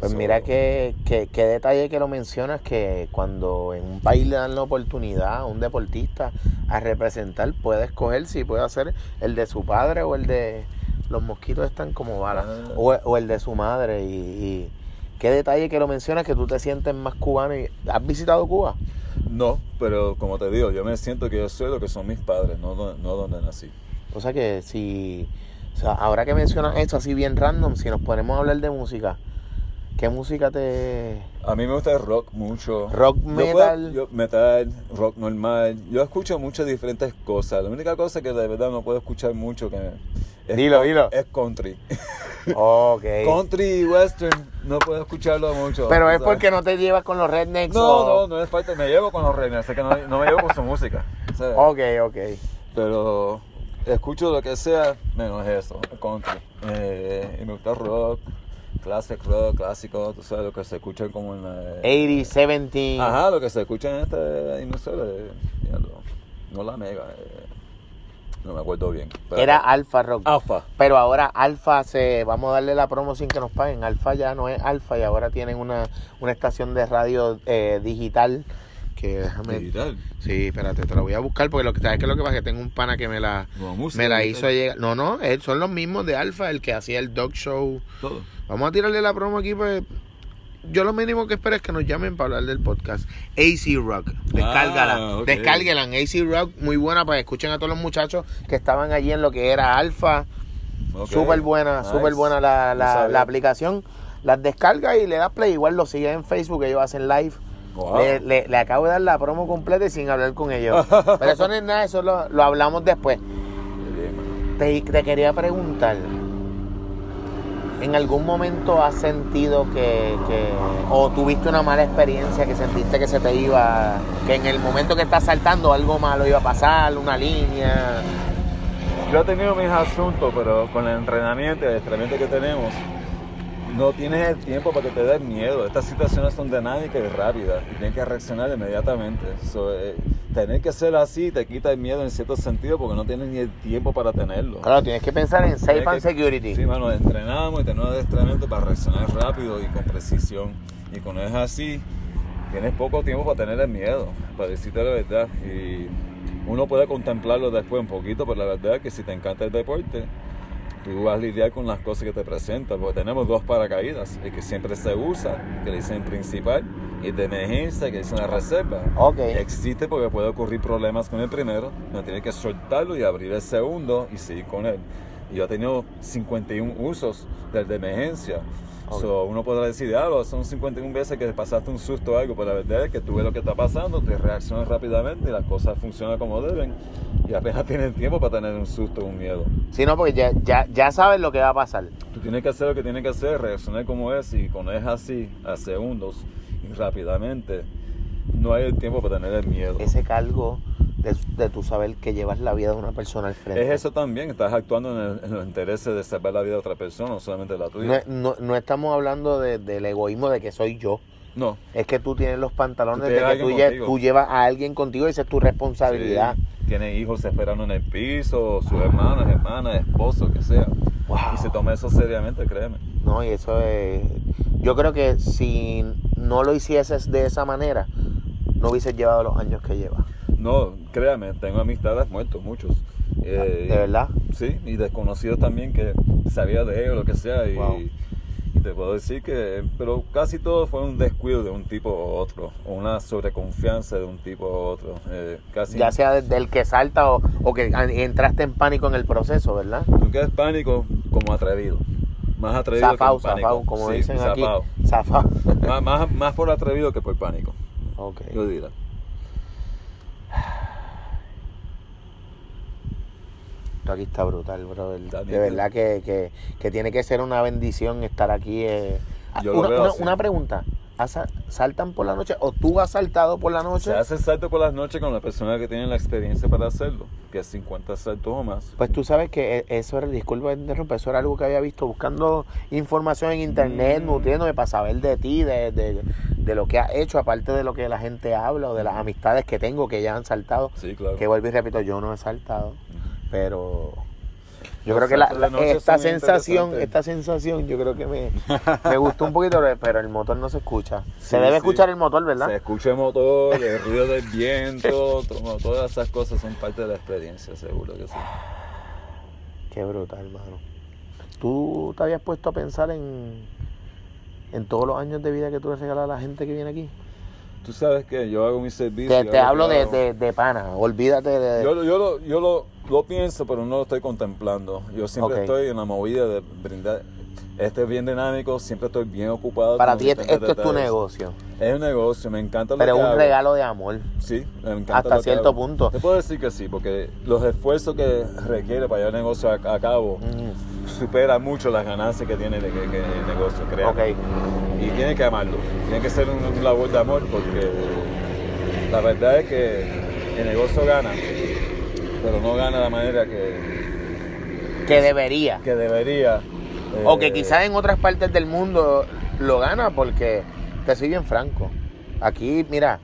Pues So, mira qué, qué, qué detalle que lo mencionas, que cuando en un país le dan la oportunidad a un deportista a representar, puede escoger si puede hacer el de su padre o el de los mosquitos están como balas, Ah. o, o el de su madre. Y, y qué detalle que lo mencionas, que tú te sientes más cubano. Y, ¿Has visitado Cuba? No, pero como te digo, yo me siento que yo soy lo que son mis padres, no, no donde nací. O sea que si, o sea, ahora que mencionas esto así bien random, si nos ponemos a hablar de música, ¿qué música te... A mí me gusta el rock mucho. Rock, Yo puedo- metal? yo- metal, rock normal. Yo escucho muchas diferentes cosas. La única cosa que de verdad no puedo escuchar mucho que es, Dilo, dilo. es country. (laughs) Ok. country y western no puedo escucharlo mucho. Pero es sabes. porque no te llevas con los rednecks No, o- no, no es falta. Me llevo con los reinos, sé que no, no me llevo con su música. ¿sabes? Ok, ok. Pero escucho lo que sea menos eso, country. Eh, y me gusta rock, classic rock, clásico, tú sabes, lo que se escucha como en la... 80, 70. Ajá, lo que se escucha en esta emisora, eh, diablo, no la mega, eh, no me acuerdo bien. pero- Era Alfa Rock. Alfa. Pero ahora Alfa se. Vamos a darle la promo sin que nos paguen. Alfa ya no es Alfa y ahora tienen una, una estación de radio eh, digital. Que déjame. Digital. Sí, espérate, te la voy a buscar porque lo que sabes que lo que pasa es que tengo un pana que me la, No, música, me la hizo llegar. No, no, él- son los mismos de Alfa, el que hacía el dog show. Todo. Vamos a tirarle la promo aquí, pues. Yo lo mínimo que espero es que nos llamen para hablar del podcast. AC Rock. Descárgala. Ah. Descárguela. AC Rock, muy buena para que escuchen a todos los muchachos que estaban allí en lo que era Alfa. Ok. Súper buena, Nice. súper buena la, la, aplicación. Las descargas y le das play. Igual lo sigues en Facebook, ellos hacen live. Wow. Le, le- le acabo de dar la promo completa y sin hablar con ellos. (laughs) Pero eso no es nada, eso lo, lo hablamos después. Te, te quería preguntar, ¿en algún momento has sentido que, o tuviste una mala experiencia que sentiste que se te iba, que en el momento que estás saltando algo malo iba a pasar, una línea? Yo he tenido mis asuntos, pero con el entrenamiento el entrenamiento que tenemos, no tienes el tiempo para que te dé miedo. Estas situaciones son dinámicas y rápidas y tienes que reaccionar inmediatamente. So, eh, tener que ser así te quita el miedo en cierto sentido porque no tienes ni el tiempo para tenerlo. Claro, tienes que pensar en safe and que- security. Sí, mano, entrenamos y tenemos entrenamiento para reaccionar rápido y con precisión. Y cuando es así, tienes poco tiempo para tener el miedo, para decirte la verdad. Y uno puede contemplarlo después un poquito, pero la verdad es que si te encanta el deporte, tú vas a lidiar con las cosas que te presentan, porque tenemos dos paracaídas, el que siempre se usa, que le dicen principal, y de emergencia, que dicen la reserva. Ok. Existe porque puede ocurrir problemas con el primero, no tienes que soltarlo y abrir el segundo y seguir con él. Yo he tenido 51 usos del de emergencia. Ok. So, uno podrá decir, ah, son 51 veces que pasaste un susto o algo, pero la verdad es que tú ves lo que está pasando, te reaccionas rápidamente y las cosas funcionan como deben. Y apenas (laughs) tienes tiempo para tener un susto o un miedo. Sí, no, porque ya, ya, ya sabes lo que va a pasar. Tú tienes que hacer lo que tienes que hacer, reaccionar como es y cuando es así, a segundos y rápidamente, no hay el tiempo para tener el miedo. Ese cargo de, de tu saber que llevas la vida de una persona al frente. Es eso también, estás actuando en, el- en los intereses de salvar la vida de otra persona, no solamente la tuya. no, no estamos hablando de- del egoísmo de que soy yo. No, Es que tú tienes los pantalones de que tú, lle- tú llevas a alguien contigo y esa es tu responsabilidad. Sí, tiene hijos esperando en el piso, sus hermanos, hermanas, esposos, que sea. Wow. Y se toma eso seriamente, créeme. No, y eso es... Yo creo que si no lo hicieses de esa manera, no hubieses llevado los años que llevas. No, créame, tengo amistades muertos, muchos. Eh, ¿De verdad? Sí, y desconocidos también que sabía de o lo que sea. Y, Wow. y te puedo decir que, pero casi todo fue un descuido de un tipo u otro, o una sobreconfianza de un tipo u otro. Eh, casi Ya sea del que salta o, o que entraste en pánico en el proceso, ¿verdad? Tú quedas pánico como atrevido. Más atrevido Zafao, que por pánico. zafao, como Sí, dicen aquí. zafao. Zafao. más, más, más por atrevido que por pánico, Ok. yo diría. Esto aquí está brutal. Está De verdad que, que, que tiene que ser una bendición estar aquí. eh. Ah, lo una, veo una- así. una pregunta. ¿Asa- ¿Saltan por la noche o tú has saltado por la noche? Se hace salto por las noches con la persona que tiene la experiencia para hacerlo, que es 50 saltos o más. Pues tú sabes que e- eso era, disculpa interrumpa, eso era algo que había visto buscando información en internet, Mm. nutriéndome para saber de ti, de, de, de lo que has hecho, aparte de lo que la gente habla o de las amistades que tengo que ya han saltado. Sí, claro. Que vuelvo y repito, yo no he saltado, pero yo creo que la- esta sensación, esta sensación, yo creo que me, me gustó un poquito, pero el motor no se escucha. se debe sí. escuchar el motor, ¿verdad? Se escucha el motor, el ruido del viento, todo- todas esas cosas son parte de la experiencia, seguro que sí. Qué brutal, hermano. ¿Tú te habías puesto a pensar en, en todos los años de vida que tú le regalas a la gente que viene aquí? Tú sabes que yo hago mi servicio. Te, te hablo de, de, de pana, olvídate de... Yo, lo- yo, lo, yo lo, lo pienso, pero no lo estoy contemplando. Yo siempre Ok. estoy en la movida de brindar. Este es bien dinámico, siempre estoy bien ocupado. para ti esto es tu negocio, Es un negocio, me encanta lo pero que es un hago. regalo de amor. Sí, me encanta Hasta lo que cierto hago. punto. Te puedo decir que sí, porque los esfuerzos que requiere para llevar el negocio a, a cabo Mm, supera mucho las ganancias que tiene de que, que el negocio, créame. ok, Y tiene que amarlo, tiene que ser un, un labor de amor porque la verdad es que el negocio gana, pero no gana de la manera que, que debería. que debería. O que Eh, quizás en otras partes del mundo lo gana porque, te soy bien franco, aquí, mira,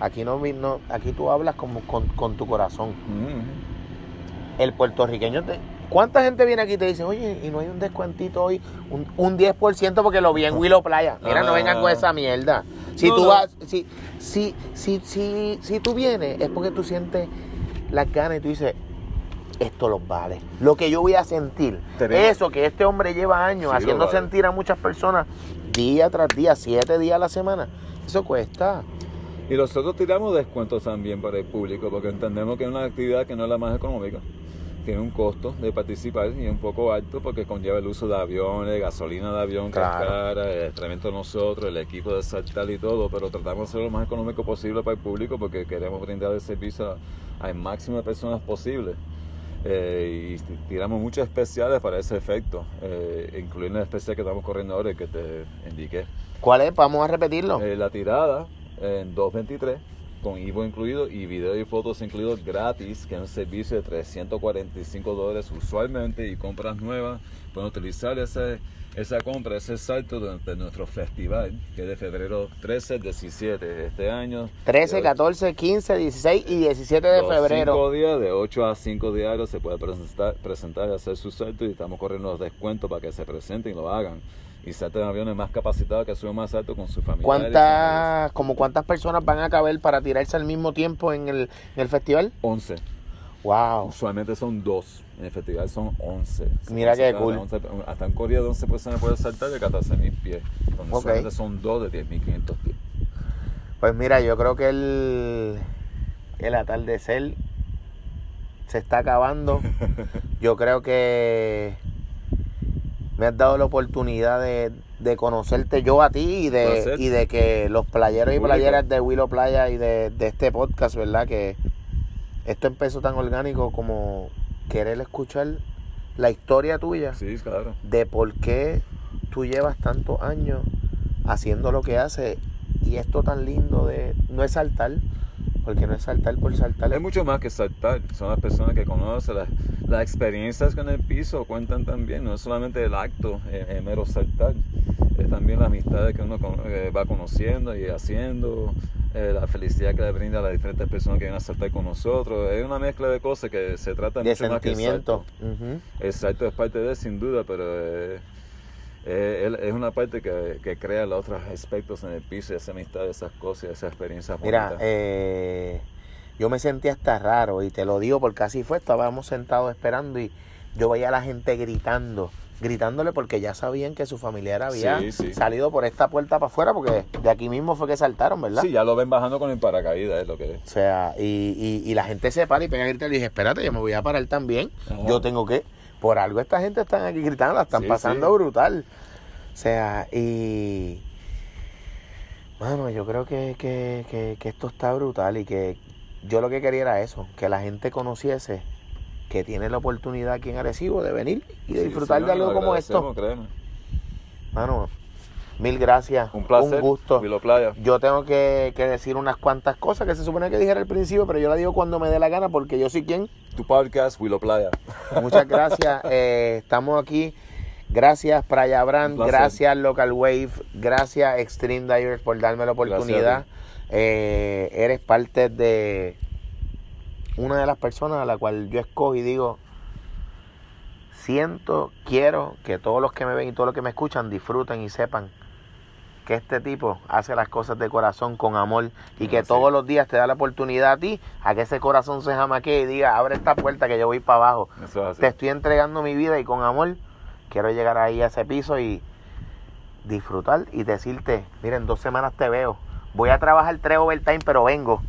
aquí no, aquí tú hablas como con, con tu corazón. mm, el puertorriqueño te... ¿Cuánta gente viene aquí y te dice, oye, y no hay un descuentito hoy? Un, un 10% porque lo vi en Willow Playa. Mira, no Ah. vengan con esa mierda. Si No, tú vas, si, si, si, si, si tú vienes, es porque tú sientes las ganas y tú dices, esto los vale. Lo que yo voy a sentir, eso que este hombre lleva años Sí, haciendo vale. sentir a muchas personas día tras día, siete días a la semana, eso cuesta. Y nosotros tiramos descuentos también para el público porque entendemos que es una actividad que no es la más económica. Tiene un costo de participar y es un poco alto porque conlleva el uso de aviones, gasolina de avión que Claro. es cara, el entrenamiento nosotros, el equipo de saltar y todo, pero tratamos de hacerlo lo más económico posible para el público porque queremos brindar el servicio al máximo de personas posible. Eh, y tiramos muchos especiales para ese efecto, eh, incluyendo el especial que estamos corriendo ahora, el que te indiqué. ¿Cuál es? Vamos a repetirlo. Eh, la tirada en 223 con Ivo incluido y video y fotos incluidos gratis, que es un servicio de 345 dólares usualmente y compras nuevas pueden utilizar ese, esa compra, ese salto durante nuestro festival, que es de febrero 13 al 17 de este año. 13, De 14, 15, 16 y 17 de los febrero. cinco días, de 8 a 5 diarios, se puede presentar, presentar y hacer su salto y estamos corriendo los descuentos para que se presenten y lo hagan. Y salten en aviones más capacitados que suben más alto con su familia. ¿Cuántas, como cuántas personas van a caber para tirarse al mismo tiempo en el, en el festival? 11. Wow. Usualmente son dos. En el festival son 11. Se Mira qué cool. de 11 hasta en Corea de 11 personas puede saltar de 14 mil pies. Donde Ok. usualmente son dos de 10.500 pies. Pues mira, yo creo que el, el atardecer se está acabando. (laughs) Yo creo que me has dado la oportunidad de, de conocerte yo a ti y de, y de que los playeros y playeras de Willow Playa y de, de este podcast, ¿verdad? Que esto empezó tan orgánico como querer escuchar la historia tuya Sí, claro. de por qué tú llevas tantos años haciendo lo que haces y esto tan lindo de no es saltar, porque no es saltar por saltar. Es mucho más que saltar. Son las personas que conocen las, las experiencias con el piso cuentan también. No es solamente el acto, el, el mero saltar. Es también las amistades que uno eh, va conociendo y haciendo. eh, la felicidad que le brinda a las diferentes personas que vienen a saltar con nosotros. Es una mezcla de cosas que se trata de mucho más que el sentimiento. salto. El salto es parte de sin duda, pero eh, eh, es una parte que, que crea los otros aspectos en el piso, esa amistad, esas cosas, esas experiencias Mira, eh, yo me sentía hasta raro y te lo digo porque así fue, estábamos sentados esperando y yo veía a la gente gritando, gritándole porque ya sabían que su familiar había Sí, sí. salido por esta puerta para afuera porque de aquí mismo fue que saltaron, ¿verdad? Sí, ya lo ven bajando con el paracaídas, es lo que es. O sea, y, y, y la gente se para y pega a gritar y dije, espérate, yo me voy a parar también. Ajá. Yo tengo que, por algo esta gente están aquí gritando, la están Sí, pasando sí. brutal. O sea, y... Mano, yo creo que, que, que, que esto está brutal y que yo lo que quería era eso, que la gente conociese que tiene la oportunidad aquí en Arecibo de venir y de Sí, disfrutar sí, de algo como esto. créeme. Mano, mil gracias. Un placer. Un gusto. Vilo Playa. Yo tengo que, que decir unas cuantas cosas que se supone que dijera al principio, pero yo la digo cuando me dé la gana porque yo soy quien. Tu podcast, Willow Playa. Muchas gracias. (laughs) eh, estamos aquí. Gracias Playa Brand, gracias Local Wave, gracias Extreme Divers por darme la oportunidad. Eh, eres parte de una de las personas a la cual yo escojo y digo, siento, quiero que todos los que me ven y todos los que me escuchan disfruten y sepan que este tipo hace las cosas de corazón con amor y que todos los días te da la oportunidad a ti a que ese corazón se jamaquee y diga, abre esta puerta que yo voy para abajo. Es. Te estoy entregando mi vida y con amor quiero llegar ahí a ese piso y disfrutar y decirte, miren, dos semanas te veo. Voy a trabajar tres overtime, pero vengo.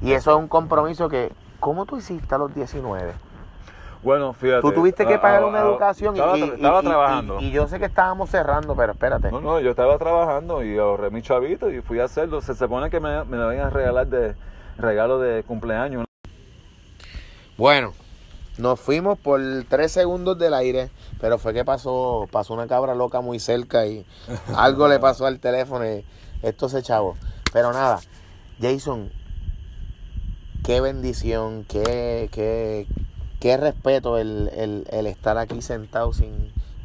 Y eso es un compromiso que, ¿cómo tú hiciste a los 19? Bueno, fíjate. Tú tuviste que pagar una educación y- Estaba, y, tra- y- estaba y- trabajando. Y, y yo sé que estábamos cerrando, pero espérate. No, no, yo estaba trabajando y ahorré mi chavito y fui a hacerlo. Se supone que me, me lo iban a regalar de regalo de cumpleaños. Bueno, nos fuimos por tres segundos del aire, pero fue que pasó, pasó una cabra loca muy cerca y (laughs) algo le pasó al teléfono y esto se chavo. Pero nada, Jason, qué bendición, qué, qué, qué respeto el, el, el estar aquí sentado sin,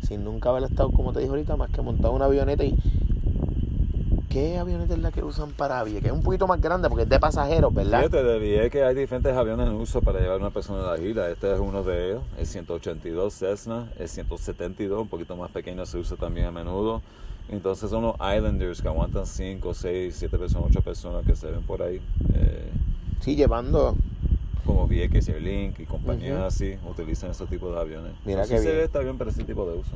sin nunca haber estado, como te dije ahorita, más que montado una avioneta y... ¿Qué avioneta es la que usan para Vieques? Es un poquito más grande porque es de pasajeros, ¿verdad? Fíjate, de Vieques hay diferentes aviones en uso para llevar a una persona a la isla. Este es uno de ellos, el 182 Cessna, el 172, un poquito más pequeño, se usa también a menudo. Entonces son los Islanders que aguantan 5, 6, 7 personas, 8 personas que se ven por ahí. eh, Sí, llevando como Vieques, Airlink y compañías Ujú. así utilizan ese tipo de aviones. Mira no sé qué si se bien. ve este avión para ese tipo de uso.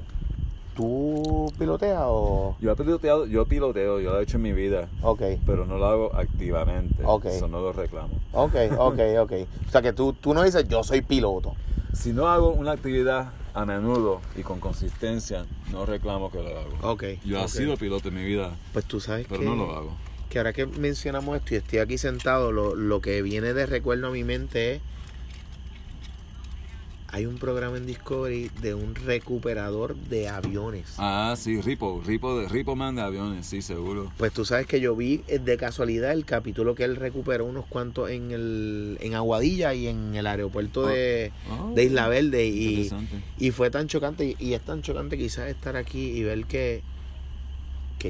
¿Tú piloteas o...? Yo he piloteado, yo piloteo, yo lo he hecho en mi vida, Ok, pero no lo hago activamente. Ok. Eso no lo reclamo. ok, ok, (laughs) ok. O sea que tú, tú no dices yo soy piloto. Si no hago una actividad a menudo y con consistencia, no reclamo que lo hago. Ok. Yo ok. he sido piloto en mi vida, Pues tú sabes pero que, no lo hago. Que ahora que mencionamos esto y estoy aquí sentado, lo, lo que viene de recuerdo a mi mente es... Hay un programa en Discovery de un recuperador de aviones. Ah, sí, Ripo, Ripo, de, Ripo Man de aviones, sí, seguro. Pues tú sabes que yo vi eh, de casualidad el capítulo que él recuperó unos cuantos en el en Aguadilla y en el aeropuerto de, Ah, de Isla Verde y, y fue tan chocante y, y es tan chocante quizás estar aquí y ver que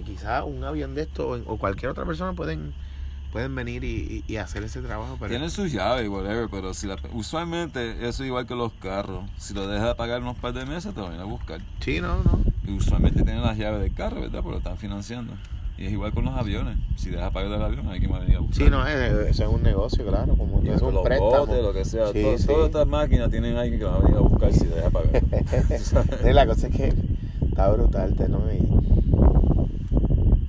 que quizás un avión de esto o, o cualquier otra persona pueden pueden venir y, y- y hacer ese trabajo pero Tiene sus llaves, whatever, pero si la, usualmente eso es igual que los carros. Si lo dejas de pagar unos par de meses, te lo vienen a buscar. sí no no Y usualmente tienen las llaves del carro, ¿verdad? Porque lo están financiando. Y es igual con los aviones. Si dejas pagar el avión, hay que venir a buscar. sí no eso es un negocio claro como Y es un los préstamo botes, lo que sea. Sí, todo- sí. Todas estas máquinas tienen alguien que los va a venir a buscar si deja pagar. (laughs) Sí, la cosa es que está brutal, te, ¿no? Y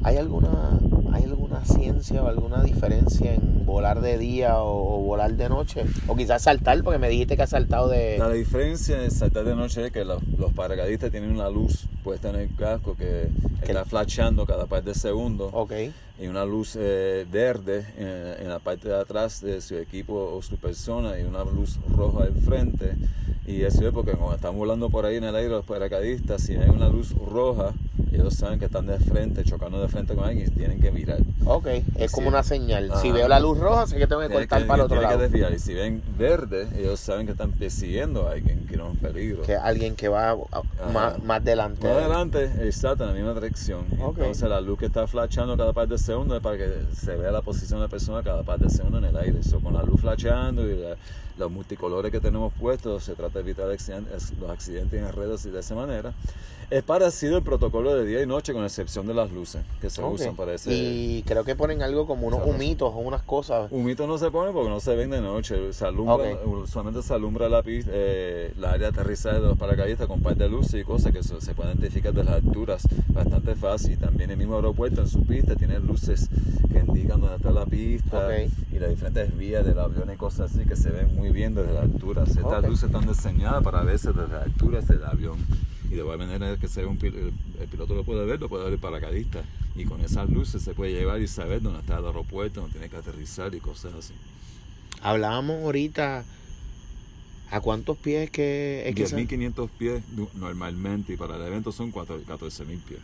¿Hay alguna, ¿Hay alguna ciencia o alguna diferencia en volar de día o, o volar de noche? O quizás saltar, porque me dijiste que has saltado de... La diferencia de saltar de noche es que los, los paracaidistas tienen una luz puesta en el casco que está flasheando cada par de segundos Ok, y una luz eh, verde en, en la parte de atrás de su equipo o su persona y una luz roja al frente. Y eso es porque cuando están volando por ahí en el aire los paracaidistas, si hay una luz roja, ellos saben que están de frente, chocando de frente con alguien y tienen que mirar. ok, es como una señal. Si Ajá. veo la luz roja, sé que tengo que cortar que- para el otro tienen que lado. desviar. Y si ven verde, ellos saben que están persiguiendo a alguien que no es un peligro. Que alguien que va a- más, más delante. Más adelante, exacto, en la misma dirección. Ok. Entonces la luz que está flashando cada par de segundos es para que se vea la posición de la persona cada par de segundos en el aire. So, con la luz flasheando y la- los multicolores que tenemos puestos, se trata de evitar accidentes- los accidentes en redes y de esa manera. Es parecido el protocolo de día y noche con excepción de las luces que se Ok. usan para ese... Y creo que ponen algo como unos cosa. humitos o unas cosas. Humito no se pone porque no se ven de noche. Se alumbra, Ok. Usualmente se alumbra la, pista, eh, la área de aterrizaje de los paracaidistas con par de luces y cosas que se, se pueden identificar desde las alturas. Bastante fácil. También el mismo aeropuerto en su pista tiene luces que indican dónde está la pista Ok. y las diferentes vías del avión y cosas así que se ven muy bien desde las alturas. Estas luces están diseñadas para verse desde las alturas del avión. Y de igual manera que se ve un pil- el, piloto lo puede ver, lo puede ver el paracaidista. Y con esas luces se puede llevar y saber dónde está el aeropuerto, dónde tiene que aterrizar y cosas así. Hablábamos ahorita a cuántos pies que es que se- 10.500 pies normalmente y para el evento son 14.000 pies.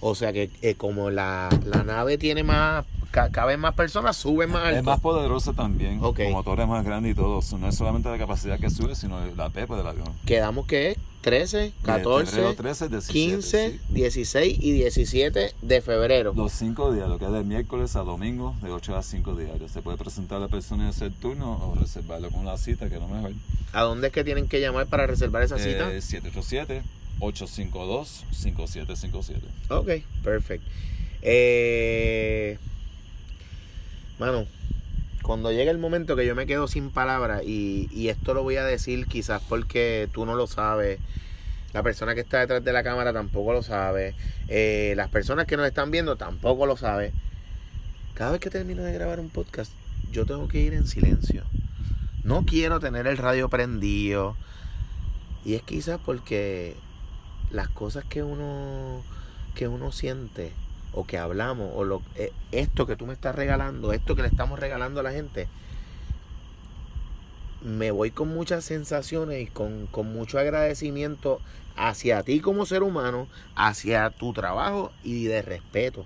O sea que eh, como la, la nave tiene más, ca- caben más personas, sube más alto. Es más poderosa también, Ok. con motores más grandes y todo. No es solamente la capacidad que sube, sino la pepa del avión. Quedamos que es 13, De 14, febrero 13, 17, 15, sí. 16 y 17 de febrero. Los cinco días, lo que es de miércoles a domingo, de 8 a 5 diarios. Se puede presentar a la persona y hacer turno o reservarlo con la cita, que es lo mejor. ¿A dónde es que tienen que llamar para reservar esa cita? Eh, 787-852-5757. Ok, perfecto. Eh, mano, cuando llega el momento que yo me quedo sin palabras, y, y esto lo voy a decir quizás porque tú no lo sabes, la persona que está detrás de la cámara tampoco lo sabe, eh, las personas que nos están viendo tampoco lo saben. Cada vez que termino de grabar un podcast, yo tengo que ir en silencio. No quiero tener el radio prendido. Y es quizás porque las cosas que uno que uno siente o que hablamos o lo eh, esto que tú me estás regalando, esto que le estamos regalando a la gente, me voy con muchas sensaciones y con, con mucho agradecimiento hacia ti como ser humano, hacia tu trabajo y de respeto.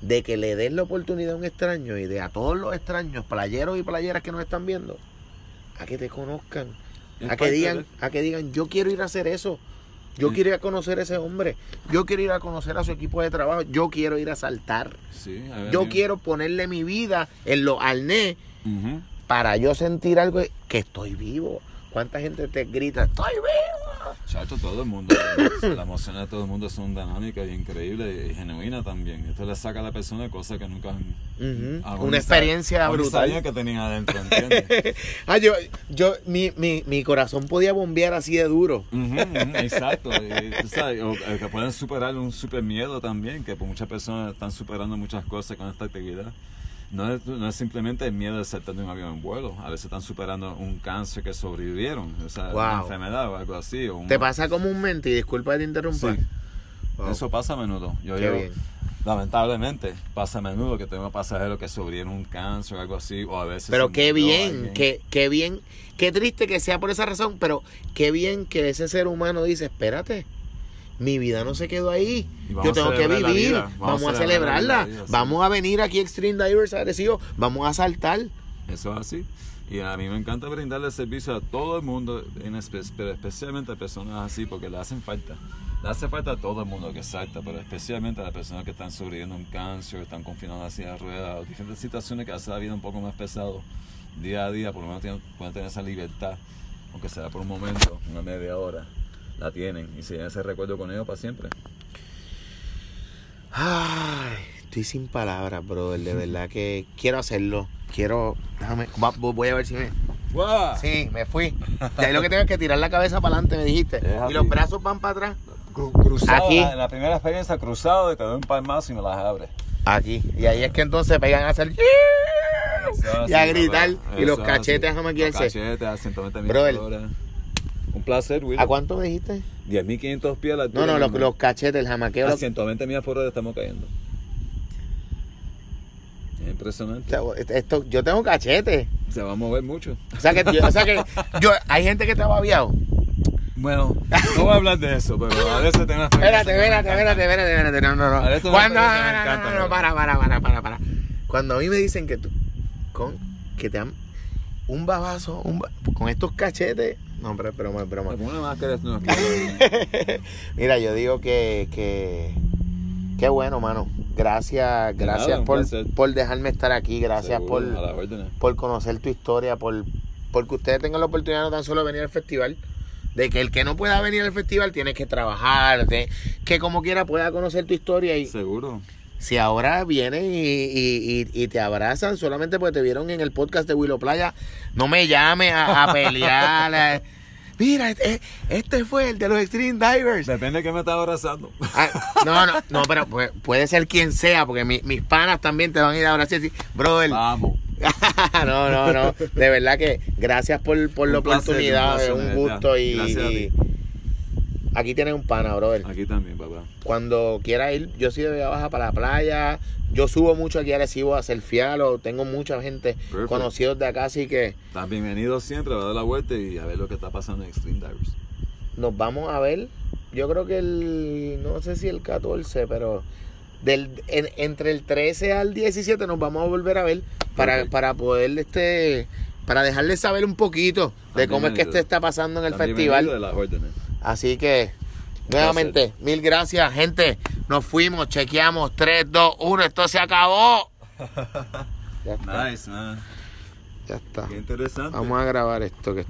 De que le des la oportunidad a un extraño y de a todos los extraños, playeros y playeras que nos están viendo, a que te conozcan, a que digan, a que digan, yo quiero ir a hacer eso. Yo Sí. quiero ir a conocer a ese hombre. Yo quiero ir a conocer a su equipo de trabajo. Yo quiero ir a saltar. Sí, a ver, Yo quiero ponerle mi vida en los arnés Ujú. para yo sentir algo que estoy vivo. ¿Cuánta gente te grita, estoy vivo? Chacho, todo el mundo, (laughs) la emoción de todo el mundo son dinámicas y increíbles y genuinas también. Esto le saca a la persona cosas que nunca han... Ujú. aún Una experiencia brutal. que tenían adentro, ¿entiendes? (laughs) Ah, yo, yo, mi, mi, mi corazón podía bombear así de duro. Ujú, ujú, exacto. Y, tú sabes, o, eh, que pueden superar un super miedo también, que por muchas personas están superando muchas cosas con esta actividad. No es, no es simplemente el miedo de saltar de un avión en vuelo. A veces están superando un cáncer que sobrevivieron, o sea, una enfermedad o algo así. O un- ¿Te pasa comúnmente? Y disculpa que te interrumpa. Sí. Wow. Eso pasa a menudo. Yo Qué bien. lamentablemente, pasa a menudo que tengo pasajeros que sobrevivieron un cáncer o algo así, o a veces... Pero qué bien, qué, qué bien, qué triste que sea por esa razón, pero qué bien que ese ser humano dice, espérate, mi vida no se quedó ahí, yo a tengo que vivir, vamos, a celebrarla, vida, sí. vamos a venir aquí a Extreme Divers Arecibo, vamos a saltar. Eso es así. Y a mí me encanta brindarle servicio a todo el mundo, en espe- pero especialmente a personas así, porque le hacen falta. Le hace falta a todo el mundo que salta, pero especialmente a las personas que están sobreviviendo un cáncer, están confinadas en silla de ruedas, o diferentes situaciones que hacen la vida un poco más pesado día a día, por lo menos tienen- pueden tener esa libertad, aunque sea por un momento, una media hora, la tienen y se llevan ese recuerdo con ellos para siempre. Ay, estoy sin palabras, brother, de verdad que quiero hacerlo, quiero, déjame, va- voy a ver si me... ¡Guau! Sí, me fui. De ahí lo que tengo es que tirar la cabeza para adelante, me dijiste. Y los brazos van para atrás. Cru- cruzado, Aquí. la- en la primera experiencia cruzado y te doy un palmazo y me las abres. Aquí. Y ahí es que entonces pegan a hacer... Eso Y a gritar, y los cachetes a maquillarse. Los cachetes a 120 mil. Un placer, Will. ¿A cuánto me dijiste? 10.500 pies a la altura. No, no, los, los cachetes, el jamaqueo. A los- 120 millas por hora estamos cayendo. Es o impresionante. sea, esto, yo tengo cachetes. Se va a mover mucho. O sea que, yo- o sea que (laughs) yo, hay gente que ha babiado. Bueno, no voy a hablar de eso, pero a veces tengo una (laughs) Espérate, espérate, espérate, espérate, espérate. No, no, no. Cuando, no, no, no, no, no, para, para, para, para, para. Cuando a mí me dicen que tú, con, que te han, un babazo, un con estos cachetes. No, pero es broma, es broma. Una máscara, (laughs) Mira, yo digo que, que, qué bueno, mano. Gracias, gracias nada, por, por dejarme estar aquí. Gracias Seguro, por, órdenes. por conocer tu historia, por porque ustedes tengan la oportunidad no tan solo de venir al festival, de que el que no pueda venir al festival tiene que trabajar, de, que como quiera pueda conocer tu historia y Seguro. Si ahora vienen y, y- y- y te abrazan solamente porque te vieron en el podcast de Willow Playa, no me llame a, a (laughs) pelear. eh. Mira, este, este fue el de los Extreme Divers. Depende de qué me estás abrazando. Ah, no, no, no, pero pu- puede ser quien sea, porque mi- mis panas también te van a ir a abrazar y decir, brother, Vamos. (laughs) no, no, no. De verdad que gracias por, por la placer, oportunidad, un es un gusto y. aquí tienes un pana, brother. Aquí también, papá. Cuando quiera ir, yo soy de Vega Baja para la playa. Yo subo mucho aquí a Arecibo a surfearlo. Tengo mucha gente Perfect. conocidos de acá, así que Estás bienvenido siempre a dar la vuelta y a ver lo que está pasando en Extreme Divers. nos vamos a ver. Yo creo que el, no sé si el 14, pero del, en- entre el 13 al 17 nos vamos a volver a ver para, Perfect. para poder, este, para dejarles saber un poquito de cómo es que esto está pasando en el Estás festival. de las órdenes. Así que, nuevamente, mil gracias, gente. Nos fuimos, chequeamos. 3, 2, 1, esto se acabó. (laughs) Ya está. Nice, man. Ya está. Qué interesante. Vamos a grabar esto que